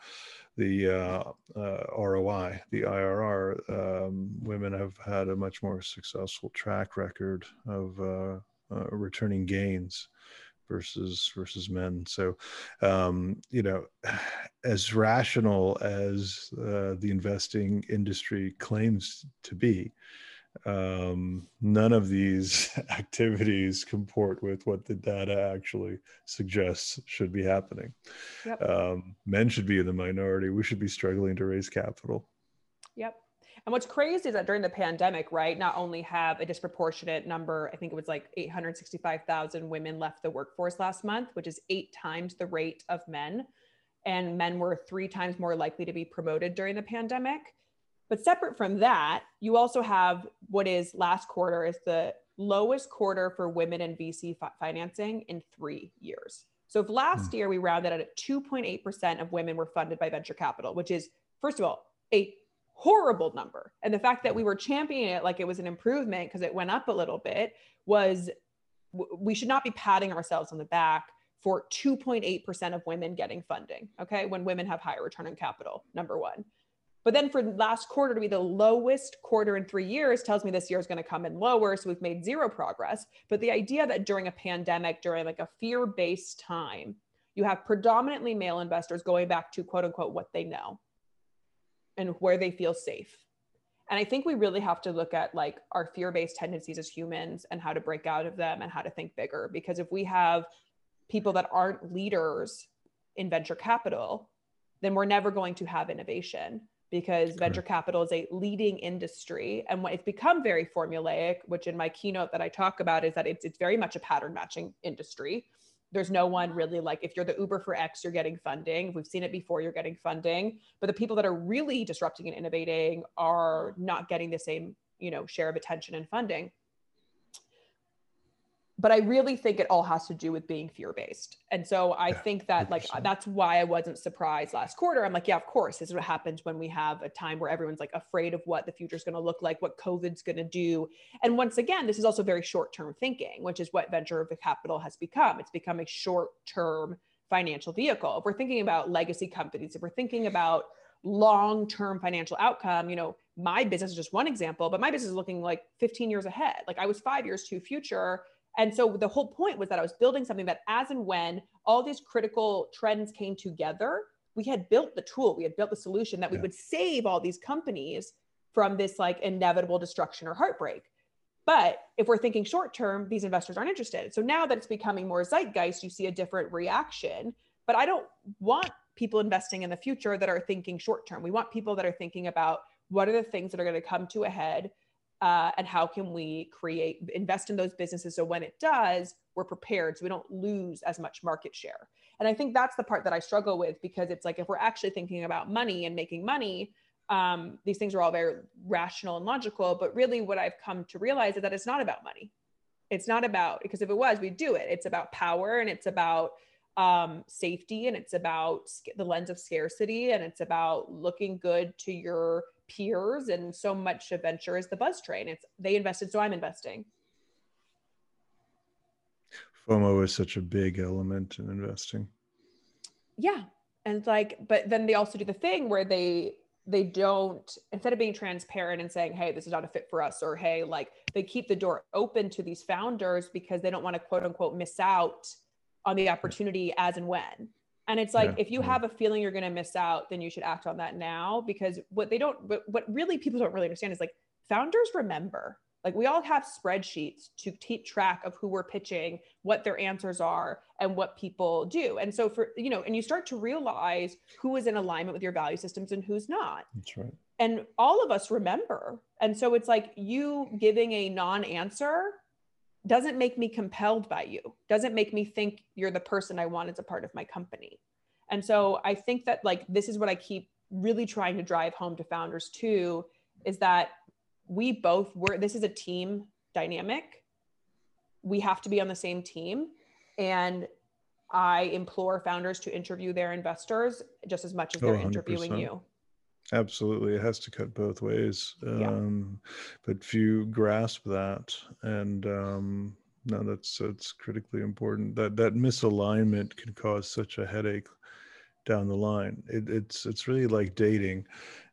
the uh, uh, ROI, the IRR, um, women have had a much more successful track record of uh, uh returning gains versus versus men. So, um, you know, as rational as uh, the investing industry claims to be, um, none of these activities comport with what the data actually suggests should be happening. Yep. Um, men should be in the minority. We should be struggling to raise capital. Yep. And what's crazy is that during the pandemic, right, not only have a disproportionate number, I think it was like 865,000 women left the workforce last month, which is eight times the rate of men. And men were three times more likely to be promoted during the pandemic but separate from that, you also have what is last quarter is the lowest quarter for women in VC fi- financing in three years. So if last mm. year we rounded out at 2.8% of women were funded by venture capital, which is, first of all, a horrible number. And the fact that we were championing it like it was an improvement because it went up a little bit was we should not be patting ourselves on the back for 2.8% of women getting funding, okay? When women have higher return on capital, number one. But then for last quarter to be the lowest quarter in three years tells me this year is going to come in lower. So we've made zero progress. But the idea that during a pandemic, during like a fear based time, you have predominantly male investors going back to quote unquote what they know and where they feel safe. And I think we really have to look at like our fear based tendencies as humans and how to break out of them and how to think bigger. Because if we have people that aren't leaders in venture capital, then we're never going to have innovation because venture capital is a leading industry. And it's become very formulaic which in my keynote that i talk about is that it's, it's very much a pattern matching industry. There's no one really like if you're the uber for x you're getting funding. We've seen it before you're getting funding. But the people that are really disrupting and innovating are not getting the same you know share of attention and funding but I really think it all has to do with being fear based. And so I yeah, think that 100%. like that's why I wasn't surprised last quarter. I'm like, yeah, of course, this is what happens when we have a time where everyone's like afraid of what the future is going to look like, what COVID's going to do. And once again, this is also very short term thinking, which is what venture capital has become. It's become a short term financial vehicle. If we're thinking about legacy companies, if we're thinking about long term financial outcome, you know, my business is just one example, but my business is looking like 15 years ahead. Like I was five years to future and so the whole point was that I was building something that as and when all these critical trends came together, we had built the tool, we had built the solution that we yeah. would save all these companies from this like inevitable destruction or heartbreak. But if we're thinking short term, these investors aren't interested. So now that it's becoming more zeitgeist, you see a different reaction. But I don't want people investing in the future that are thinking short term. We want people that are thinking about what are the things that are going to come to a head uh, and how can we create invest in those businesses so when it does we're prepared so we don't lose as much market share. And i think that's the part that i struggle with because it's like if we're actually thinking about money and making money um, these things are all very rational and logical but really what i've come to realize is that it's not about money. It's not about because if it was we'd do it. It's about power and it's about um, safety and it's about the lens of scarcity and it's about looking good to your peers and so much of venture is the buzz train. It's they invested so i'm investing. Fomo is such a big element in investing. Yeah. And like but then they also do the thing where they they don't instead of being transparent and saying hey this is not a fit for us or hey like they keep the door open to these founders because they don't want to quote unquote miss out on the opportunity as and when and it's like yeah, if you yeah. have a feeling you're going to miss out then you should act on that now because what they don't but what really people don't really understand is like founders remember like we all have spreadsheets to keep track of who we're pitching, what their answers are, and what people do. And so for you know, and you start to realize who is in alignment with your value systems and who's not. That's right. And all of us remember. And so it's like you giving a non-answer doesn't make me compelled by you. Doesn't make me think you're the person I want as a part of my company. And so I think that like this is what I keep really trying to drive home to founders too is that we both were this is a team dynamic we have to be on the same team and i implore founders to interview their investors just as much as they're oh, interviewing you absolutely it has to cut both ways yeah. um, but few grasp that and um, no that's that's critically important that that misalignment can cause such a headache down the line it, it's it's really like dating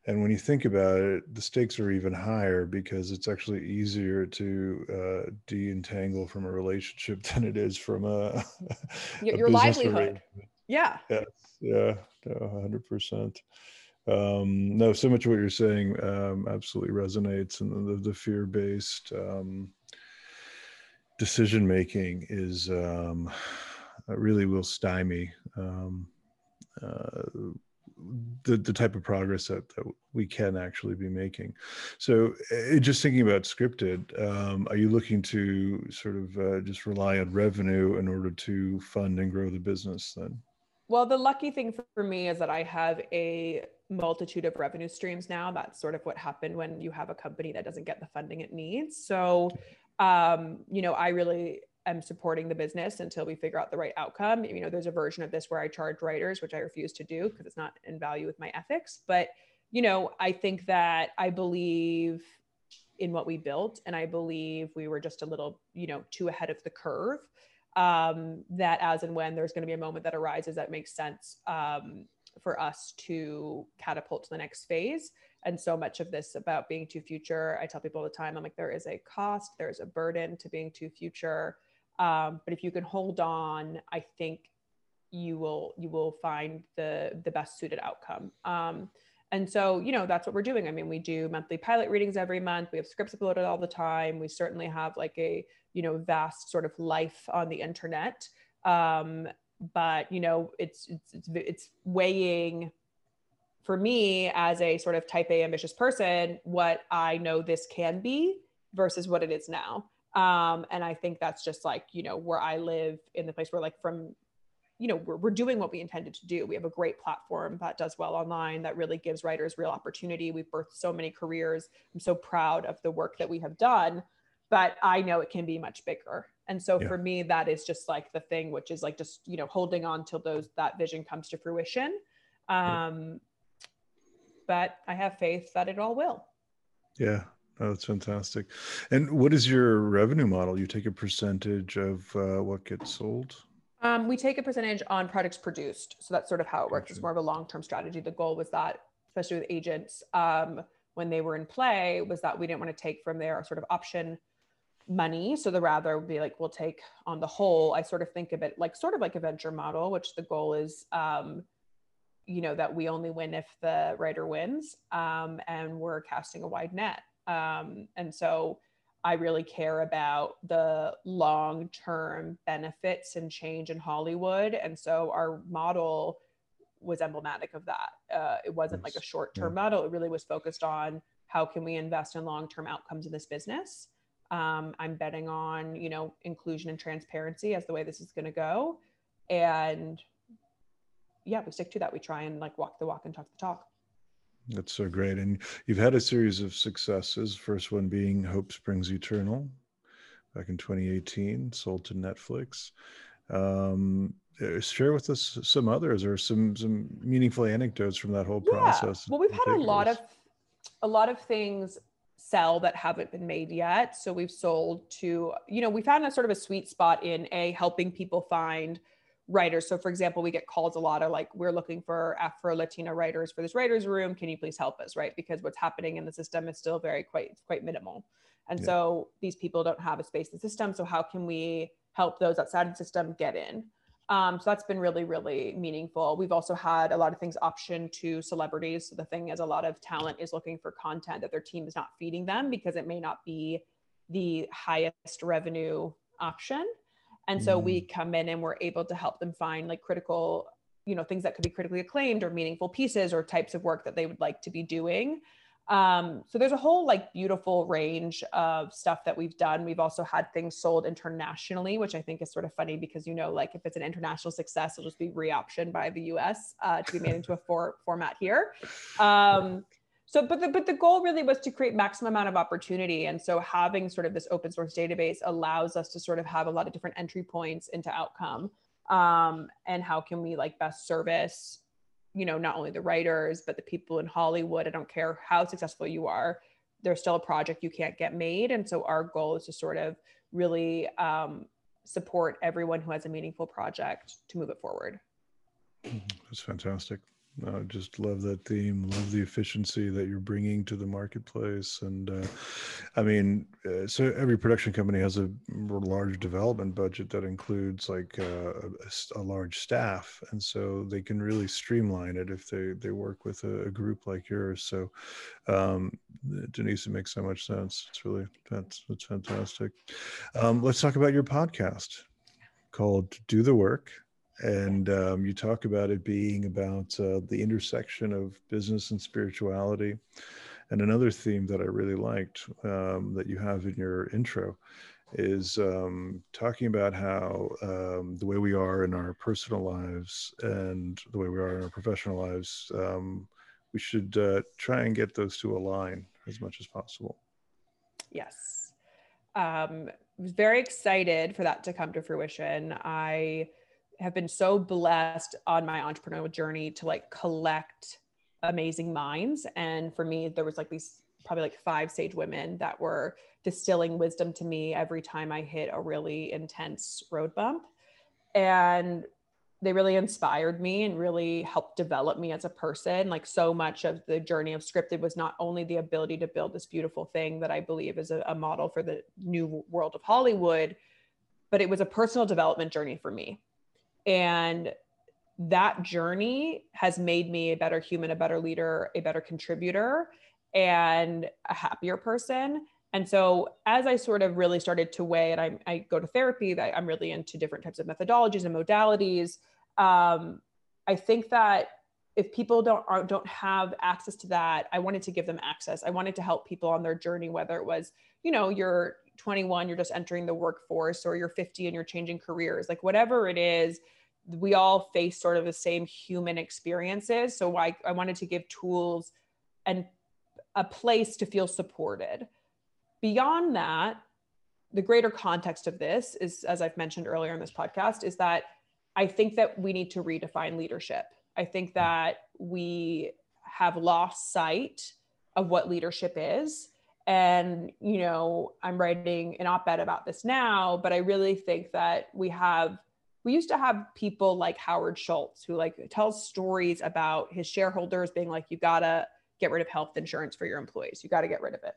and when you think about it, the stakes are even higher because it's actually easier to uh, de-entangle from a relationship than it is from a, your, a your livelihood. Yeah. Yes. Yeah. hundred percent. Um, no, so much of what you're saying um, absolutely resonates, and the, the fear-based um, decision making is um, really will stymie. Um, uh, the, the type of progress that, that we can actually be making. So, uh, just thinking about Scriptd, um, are you looking to sort of uh, just rely on revenue in order to fund and grow the business then? Well, the lucky thing for me is that I have a multitude of revenue streams now. That's sort of what happened when you have a company that doesn't get the funding it needs. So, um, you know, I really am supporting the business until we figure out the right outcome. You know, there's a version of this where I charge writers, which I refuse to do because it's not in value with my ethics. But, you know, I think that I believe in what we built and I believe we were just a little, you know, too ahead of the curve. Um, that as and when there's going to be a moment that arises that makes sense um, for us to catapult to the next phase. And so much of this about being too future, I tell people all the time, I'm like, there is a cost, there's a burden to being too future um, but if you can hold on, I think you will you will find the the best suited outcome. Um, and so, you know, that's what we're doing. I mean, we do monthly pilot readings every month. We have scripts uploaded all the time. We certainly have like a, you know, vast sort of life on the internet. Um, but you know, it's, it's, it's, weighing for me as a sort of type A ambitious person, what I know this can be versus what it is now. Um, and i think that's just like you know where i live in the place where like from you know we're, we're doing what we intended to do. We have a great platform that does well online that really gives writers real opportunity. We've birthed so many careers. I'm so proud of the work that we have done but i know it can be much bigger and so yeah. for me that is just like the thing which is like just you know holding on till those that vision comes to fruition um yeah. but i have faith that it all will yeah Oh, that's fantastic. And what is your revenue model? You take a percentage of uh, what gets sold? Um, we take a percentage on products produced. So that's sort of how it works. Gotcha. It's more of a long term strategy. The goal was that, especially with agents, um, when they were in play, was that we didn't want to take from their sort of option money. So the rather would be like, we'll take on the whole. I sort of think of it like sort of like a venture model, which the goal is, um, you know, that we only win if the writer wins. Um, and we're casting a wide net. Um, and so I really care about the long term benefits and change in Hollywood. And so our model was emblematic of that. Uh, it wasn't like a short term yeah. model, it really was focused on how can we invest in long term outcomes in this business. Um, I'm betting on, you know, inclusion and transparency as the way this is going to go. And yeah, we stick to that. We try and like walk the walk and talk the talk. That's so great. And you've had a series of successes. First one being Hope Springs Eternal back in 2018, sold to Netflix. Um, uh, share with us some others or some some meaningful anecdotes from that whole process. Yeah. process. Well, we've had a lot of a lot of things sell that haven't been made yet. So we've sold to, you know, we found a sort of a sweet spot in a helping people find writers. So for example, we get calls a lot of like, we're looking for Afro Latina writers for this writers room. Can you please help us? Right. Because what's happening in the system is still very quite quite minimal. And Yeah. so these people don't have a space in the system. So how can we help those outside of the system get in? Um, so that's been really, really meaningful. We've also had a lot of things option to celebrities. So the thing is, a lot of talent is looking for content that their team is not feeding them because it may not be the highest revenue option. And so we come in and we're able to help them find like critical, you know, things that could be critically acclaimed or meaningful pieces or types of work that they would like to be doing. Um, so there's a whole like beautiful range of stuff that we've done. We've also had things sold internationally, which I think is sort of funny because you know, like if it's an international success, it'll just be reoptioned by the U.S. Uh, to be made into a for- format here. Um, so, but the but the goal really was to create maximum amount of opportunity, and so having sort of this open source database allows us to sort of have a lot of different entry points into outcome. Um, and how can we like best service you know not only the writers but the people in hollywood i don't care how successful you are there's still a project you can't get made and so our goal is to sort of really um, support everyone who has a meaningful project to move it forward That's fantastic. I just love that theme. Love the efficiency that you're bringing to the marketplace. And uh, I mean, uh, so every production company has a large development budget that includes like uh, a, a large staff, and so they can really streamline it if they they work with a, a group like yours. So, um, Denise, it makes so much sense. It's really that's that's fantastic. Um, let's talk about your podcast called "Do the Work." And um, you talk about it being about uh, the intersection of business and spirituality. And another theme that i really liked um, that you have in your intro is um, talking about how um, the way we are in our personal lives and the way we are in our professional lives um, we should uh, try and get those to align as much as possible. Yes. Um, was very excited for that to come to fruition. I have been so blessed on my entrepreneurial journey to like collect amazing minds. And for me, there was like these probably like five sage women that were distilling wisdom to me every time I hit a really intense road bump. And they really inspired me and really helped develop me as a person. Like so much of the journey of Scriptd was not only the ability to build this beautiful thing that I believe is a, a model for the new world of Hollywood, but it was a personal development journey for me and that journey has made me a better human, a better leader, a better contributor, and a happier person. And so, as I sort of really started to weigh, and I, I go to therapy, I'm really into different types of methodologies and modalities. Um, I think that if people don't aren't, don't have access to that, I wanted to give them access. I wanted to help people on their journey, whether it was, you know, you're 21, you're just entering the workforce, or you're 50 and you're changing careers, like whatever it is, we all face sort of the same human experiences. So I, I wanted to give tools and a place to feel supported. Beyond that, the greater context of this is, as I've mentioned earlier in this podcast, is that I think that we need to redefine leadership. I think that we have lost sight of what leadership is. And, you know, I'm writing an op ed about this now, but I really think that we have, we used to have people like Howard Schultz who like tells stories about his shareholders being like, you gotta get rid of health insurance for your employees, you gotta get rid of it.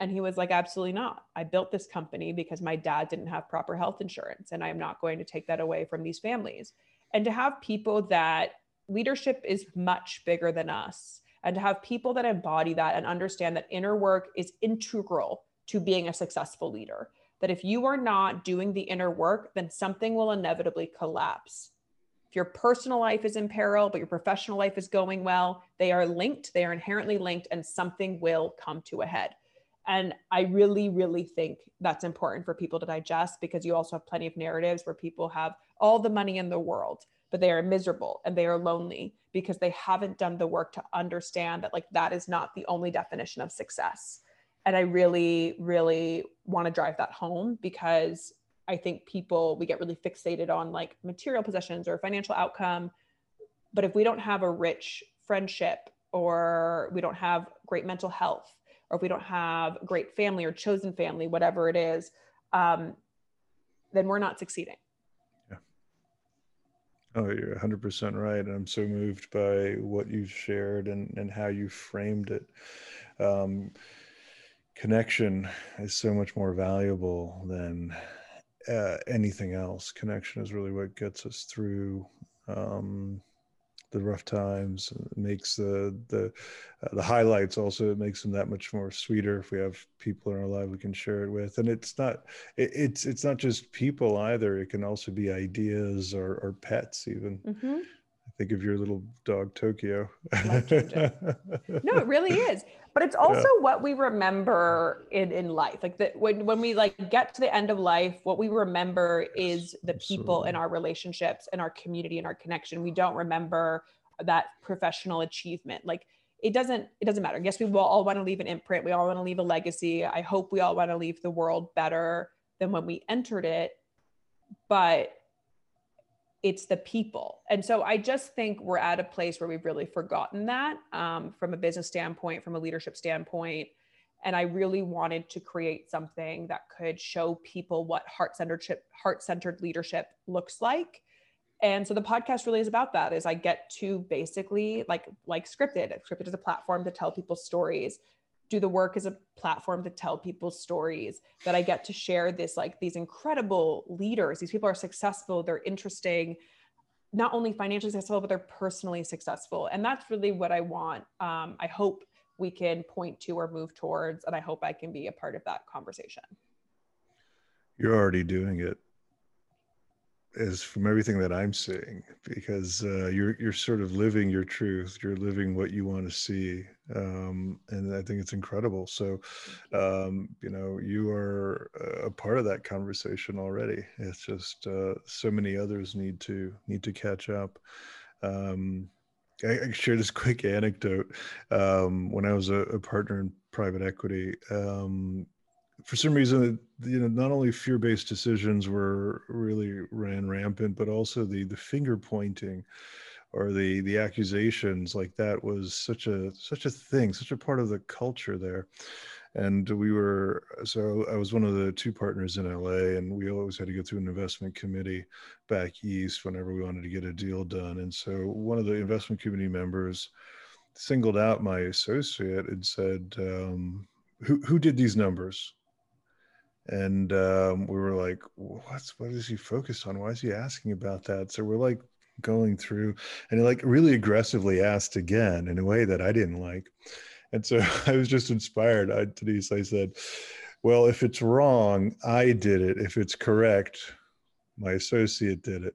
And he was like, absolutely not. I built this company because my dad didn't have proper health insurance, and I'm not going to take that away from these families. And to have people that leadership is much bigger than us, and to have people that embody that and understand that inner work is integral to being a successful leader. That if you are not doing the inner work, then something will inevitably collapse. If your personal life is in peril, but your professional life is going well, they are linked, they are inherently linked, and something will come to a head. And I really, really think that's important for people to digest because you also have plenty of narratives where people have all the money in the world, but they are miserable and they are lonely because they haven't done the work to understand that, like, that is not the only definition of success. And I really, really want to drive that home because I think people, we get really fixated on like material possessions or financial outcome. But if we don't have a rich friendship or we don't have great mental health or if we don't have great family or chosen family, whatever it is, um, then we're not succeeding. Oh, you're 100% right. And I'm so moved by what you've shared and, and how you framed it. Um, connection is so much more valuable than uh, anything else. Connection is really what gets us through um, the rough times. It makes the the uh, the highlights also. It makes them that much more sweeter if we have people in our life we can share it with. And it's not it, it's it's not just people either. It can also be ideas or, or pets even. Mm-hmm. Think of your little dog Tokyo. no, it really is. But it's also yeah. what we remember in, in life. Like that when when we like get to the end of life, what we remember is the people in our relationships and our community and our connection. We don't remember that professional achievement. Like it doesn't it doesn't matter. Yes, we will all want to leave an imprint. We all want to leave a legacy. I hope we all want to leave the world better than when we entered it. But it's the people. And so I just think we're at a place where we've really forgotten that um, from a business standpoint, from a leadership standpoint. And I really wanted to create something that could show people what heart-centered heart-centered leadership looks like. And so the podcast really is about that is I get to basically like like Scriptd. Scriptd is a platform to tell people stories, do the work as a platform to tell people's stories that i get to share this like these incredible leaders. These people are successful they're interesting not only financially successful but they're personally successful. And that's really what i want. Um, i hope we can point to or move towards and i hope i can be a part of that conversation. You're already doing it is from everything that I'm seeing, because uh, you're you're sort of living your truth. You're living what you want to see, um, and I think it's incredible. So, um, you know, you are a part of that conversation already. It's just uh, so many others need to need to catch up. Um, I, I share this quick anecdote. Um, when I was a, a, partner in private equity, um, for some reason, you know, not only fear-based decisions were really ran rampant, but also the the finger pointing or the the accusations like that was such a such a thing, such a part of the culture there. And we were so I was one of the two partners in LA, and we always had to go through an investment committee back east whenever we wanted to get a deal done. And so one of the investment committee members singled out my associate and said, um, "Who who did these numbers?" And um, we were like what's what is he focused on? Why is he asking about that? So we're like going through and he like really aggressively asked again in a way that i didn't like. And so i was just inspired I, denise i said well if it's wrong i did it. If it's correct my associate did it.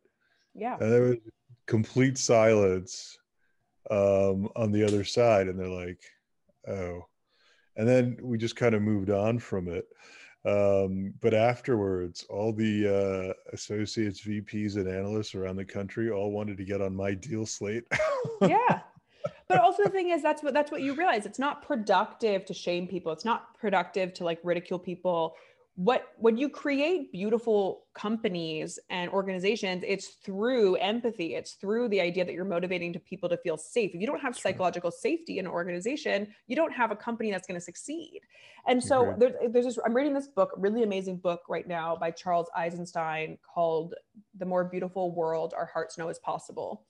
Yeah. And there was complete silence um, on the other side. And they're like oh. And then we just kind of moved on from it um, but afterwards, all the uh, associates, VPs, and analysts around the country all wanted to get on my deal slate. yeah. But also the thing is that's what that's what you realize. It's not productive to shame people. It's not productive to like ridicule people what when you create beautiful companies and organizations it's through empathy. It's through the idea that you're motivating to people to feel safe. If you don't have psychological safety in an organization you don't have a company that's going to succeed. And so there's, there's this i'm reading this book really amazing book right now by charles eisenstein called the more beautiful world our hearts know is possible.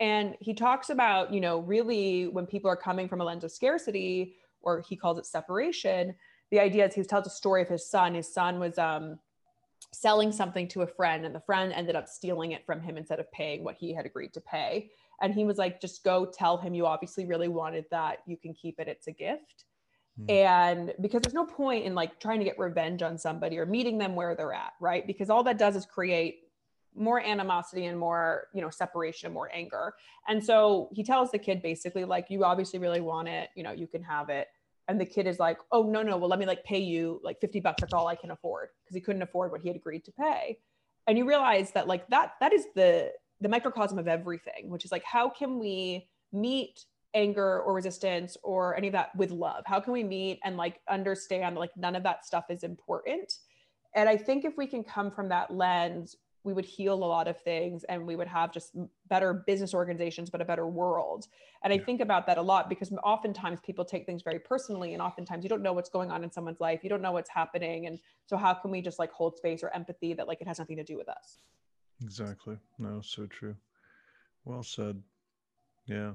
And he talks about you know really when people are coming from a lens of scarcity or he calls it separation the idea is he tells a story of his son. His son was um, selling something to a friend, and the friend ended up stealing it from him instead of paying what he had agreed to pay. And he was like, just go tell him you obviously really wanted that. You can keep it. It's a gift. Mm. And because there's no point in like trying to get revenge on somebody or meeting them where they're at, right? Because all that does is create more animosity and more, you know, separation, and more anger. And so he tells the kid basically, like, you obviously really want it, you know, you can have it and the kid is like oh no no well let me like pay you like 50 bucks. That's all i can afford. Because he couldn't afford what he had agreed to pay. And you realize that like that that is the the microcosm of everything which is like how can we meet anger or resistance or any of that with love? How can we meet and like understand like none of that stuff is important? And i think if we can come from that lens we would heal a lot of things and we would have just better business organizations but a better world. And i think about that a lot because oftentimes people take things very personally and oftentimes you don't know what's going on in someone's life. You don't know what's happening. And so how can we just like hold space or empathy that like it has nothing to do with us? Exactly. No so true. Well said. Yeah.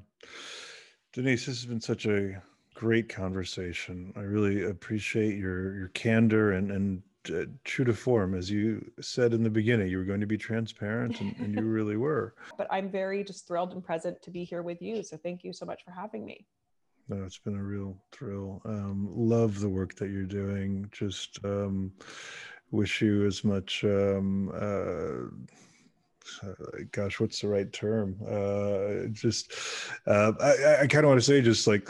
Denise this has been such a great conversation. I really appreciate your your candor and and uh, true to form, as you said in the beginning, you were going to be transparent, and, and you really were. But I'm very just thrilled and present to be here with you. So thank you so much for having me. No, it's been a real thrill. Um, love the work that you're doing. Just um, wish you as much um, uh, uh, gosh, what's the right term? Uh, just, uh, I, I kind of want to say just like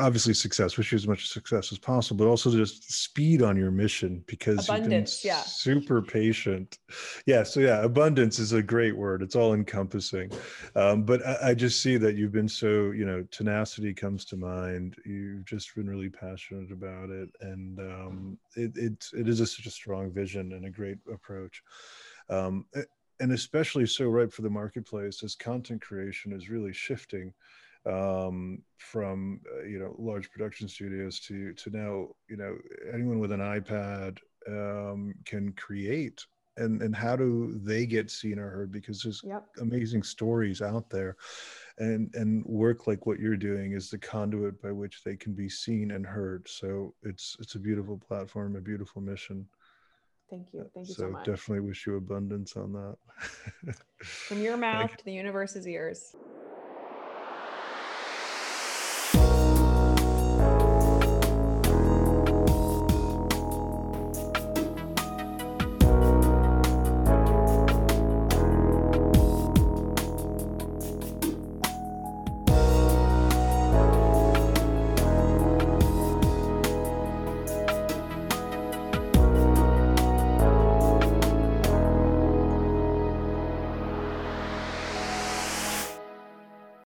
obviously success, wish you as much success as possible, but also just speed on your mission because abundance, you've been yeah. super patient. Yeah. So yeah, abundance is a great word. It's all encompassing. Um, but I, I just see that you've been so, you know, tenacity comes to mind. You've just been really passionate about it. And um, it, it, it is a, such a strong vision and a great approach. Um, and especially so right for the marketplace as content creation is really shifting um, from uh, you know large production studios to to now you know anyone with an iPad um, can create. And and how do they get seen or heard? Because there's yep. amazing stories out there. And and work like what you're doing is the conduit by which they can be seen and heard. So it's it's a beautiful platform a beautiful mission Thank you. Thank you so, much. so much. Definitely wish you abundance on that. From your mouth to the universe's ears.